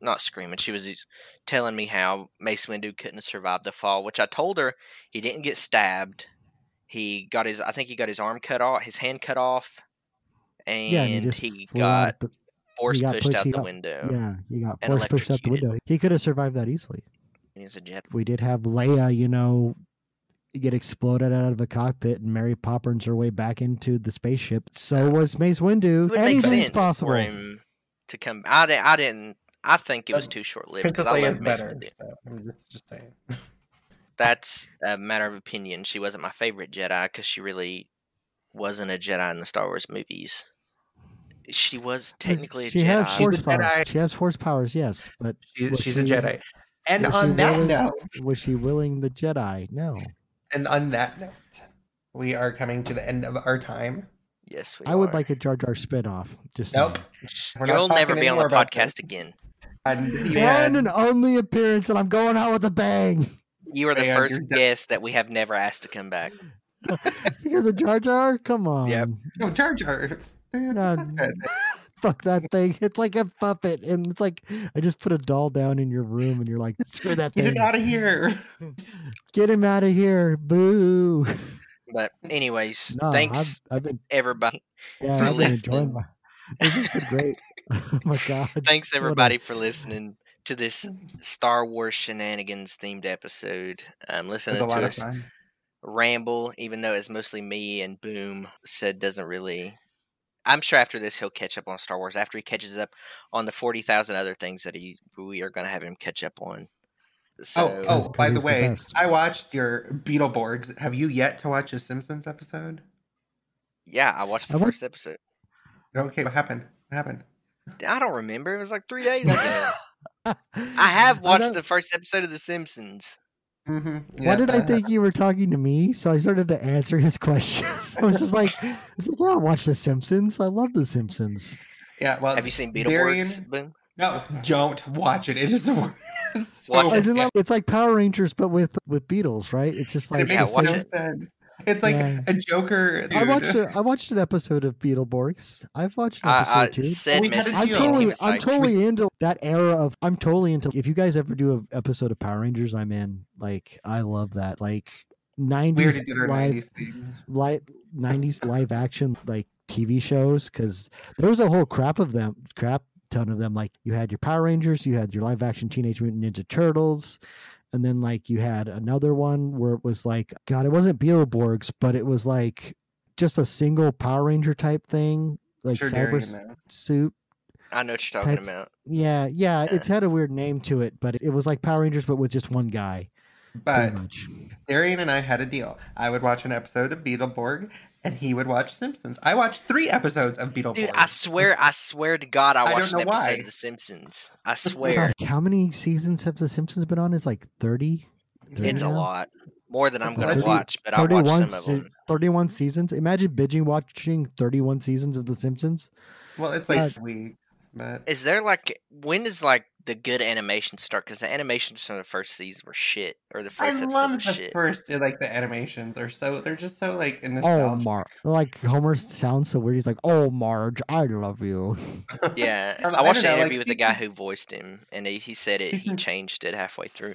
not screaming; she was telling me how Mace Windu couldn't survive the fall, which I told her he didn't get stabbed. He got his, I think he got his arm cut off, his hand cut off, and, yeah, and he he got the, force got pushed pushed- out he the got- window. yeah, he got force pushed out the window. He could have survived that easily. He's a jet. We did have Leia, you know, get exploded out of a cockpit and Mary Poppins her way back into the spaceship. So was Mace Windu. It Anything's possible. for him to come. I, di- I didn't. I think it was too short lived because I Leia love is Mace better. Windu. So I'm just just saying. That's a matter of opinion. She wasn't my favorite Jedi because she really wasn't a Jedi in the Star Wars movies. She was technically a she Jedi. has She's force a powers. Jedi. She has force powers, yes, but She, Was she's a Jedi. And on that willing- note, was she willing the Jedi? No. and on that note, we are coming to the end of our time. yes, we I would like a Jar Jar spin off. Just Nope. saying. We're You'll never be on the podcast this. again. And you One and only appearance, and I'm going out with a bang. You are the Man, first guest that we have never asked to come back. because of Jar Jar? Come on. No, Jar Jar. Man, No, fuck that. Fuck that thing. It's like a puppet. And it's like I just put a doll down in your room and you're like, screw that Get thing. it out of here. Get him out of here. Boo. But anyways, No, thanks I've, I've been everybody. yeah, for I've been listening. enjoying my this has been great. oh my god. Thanks What a- everybody for listening to this Star Wars shenanigans themed episode. Um, It listening was a lot to of us ramble, even though it's mostly me and Boom Sed doesn't really. I'm sure after this he'll catch up on Star Wars. After he catches up on the forty thousand other things that he we are going to have him catch up on. Oh, so, oh, oh, 'Cause- by 'cause the he's the way. I watched your Beetleborgs. Have you yet to watch a Simpsons episode? yeah, I watched the I watched- first episode. Okay, what happened? What happened? I don't remember. It was like three days ago. I have watched don't- the first episode of The Simpsons. Mm-hmm. Why did I think you were talking to me? So I started to answer his question. I was just like, I was like, yeah, I watch The Simpsons. I love The Simpsons. Yeah, well, Have you seen Darion- Beetleborgs? Boom. No, don't watch it. It is the worst. So Watch it. Isn't bad. that- it's like Power Rangers, but with with Beatles, right? It's just like Yeah, makes the watch no it. sense. It's like Yeah. a Joker. I watched a, I watched an episode of Beetleborgs. I've watched an I, episode I too. said We had to I'm do you and he totally, I'm like, totally into that era of. I'm totally into. If you guys ever do an episode of Power Rangers, I'm in. Like, I love that. Like, 90s already did our live, 90s live, 90s live action like TV shows because there was a whole crap of them, crap ton of them. Like, you had your Power Rangers, you had your live action Teenage Mutant Ninja Turtles. And then, like, you had another one where it was like, God, it wasn't Beetleborgs, but it was like just a single Power Ranger type thing, like sure, cyber Darion, s- though. suit. I know what you're talking type- about. Yeah, yeah, Yeah. it's had a weird name to it, but it was like Power Rangers, but with just one guy. But much. Darion and I had a deal. I would watch an episode of Beetleborg, and he would watch Simpsons. I watched three episodes of Beetleborg. Dude, I swear, I swear to God, I I watched an episode why. of The Simpsons. I swear, God, how many seasons have The Simpsons been on? Is like 30? it's a lot more than I'm gonna watch, but I watched 31, some of them. 31 seasons. Imagine binging watching 31 seasons of The Simpsons. well, it's like Is- weeks, but Is there like when does like the good animation start? Because the animations from the first season were shit, or the first episode love the shit. first. Like the animations are so they're just so like Oh, nostalgic. Mar. Like Homer sounds so weird. He's like, "Oh, Marge, I love you." Yeah, I I watched don't an interview like, with the guy who voiced him, and he, he said it. He changed it halfway through.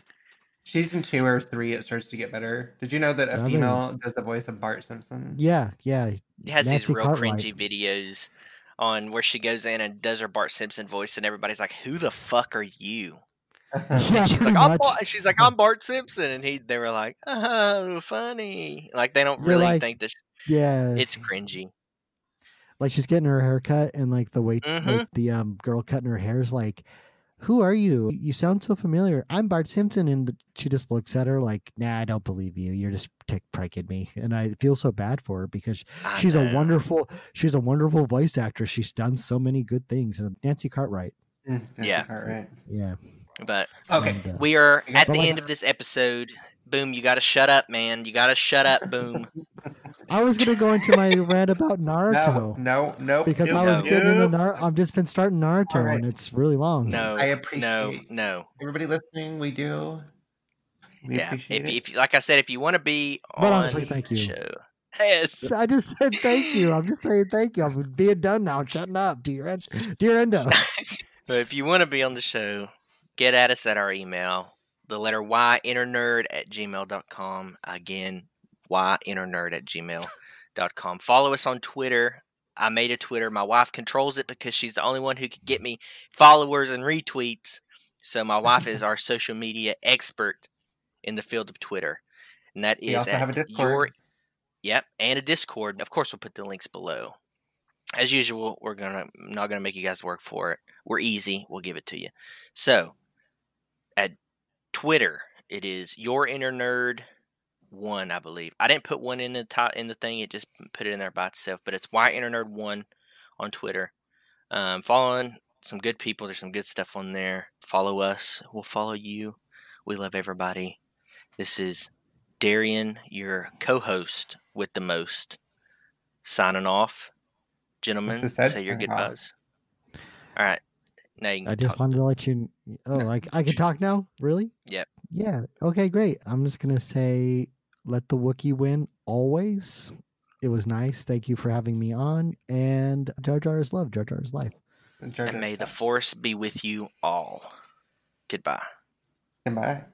Season two or three, it starts to get better. Did you know that a I mean- female does the voice of Bart Simpson? Yeah, yeah. He has Nancy these real Cartwright. cringy videos on where she goes in and does her Bart Simpson voice, and everybody's like, "Who the fuck are you?" Yeah, And she's like, I'm much. Bart, she's like, I'm Bart Simpson, and he, they were like, oh, funny. Like they don't They're really like- think that Yeah, it's cringy. like she's getting her hair cut, and like the way Mhm. like the um girl cutting her hair is like, "Who are you? You sound so familiar." I'm Bart Simpson, and she just looks at her like, "Nah, I don't believe you. You're just tick pranking me." And I feel so bad for her because I she's a wonderful, she's a wonderful voice actress. She's done so many good things. And Nancy Cartwright, Mm, Nancy Yeah. Cartwright. yeah. But Okay. And, uh, we are at the like- end of this episode. Boom, you got to shut up, man. You got to shut up, boom. I was gonna go into my rant about Naruto no, no. because no, I was no. getting into Naruto. I've just been starting Naruto, Alright. and it's really long. No, I appreciate- no. No. Everybody listening, we do. We Yeah, appreciate if, it. if like I said, if you want to be But on honestly, thank the you. show, yes, I just said thank you. I'm just saying thank you. I'm being done now. I'm Shutting up, dear, End- dear Endo. But if you want to be on the show, get at us at our email, the letter Y innernerd at gmail.com. Again, Y innernerd at gmail.com. Follow us on Twitter. I made a Twitter. My wife controls it because she's the only one who could get me followers and retweets. So my wife is our social media expert in the field of Twitter. And that We is also at have a Discord. your Yep, and a Discord. Of course, we'll put the links below. As usual, we're gonna not gonna make you guys work for it. We're easy. We'll give it to you. So, at Twitter, it is your inner nerd one, I believe. I didn't put one in the top in the thing. It just put it in there by itself. But it's why inner nerd one on Twitter. Um, following some good people. There's some good stuff on there. Follow us. We'll follow you. We love everybody. This is Darion, your co-host with the most, signing off. Gentlemen, This is Ed say your goodbyes. All right. Now you can I just talk. wanted to let you. Oh, like I can talk now? Really? Yep. Yeah. Okay. Great. I'm just gonna say, let the Wookiee win always. It was nice. Thank you for having me on. And Jar Jar is love. Jar Jar is life. Jar and Jar may the force be with you all. Goodbye. Goodbye.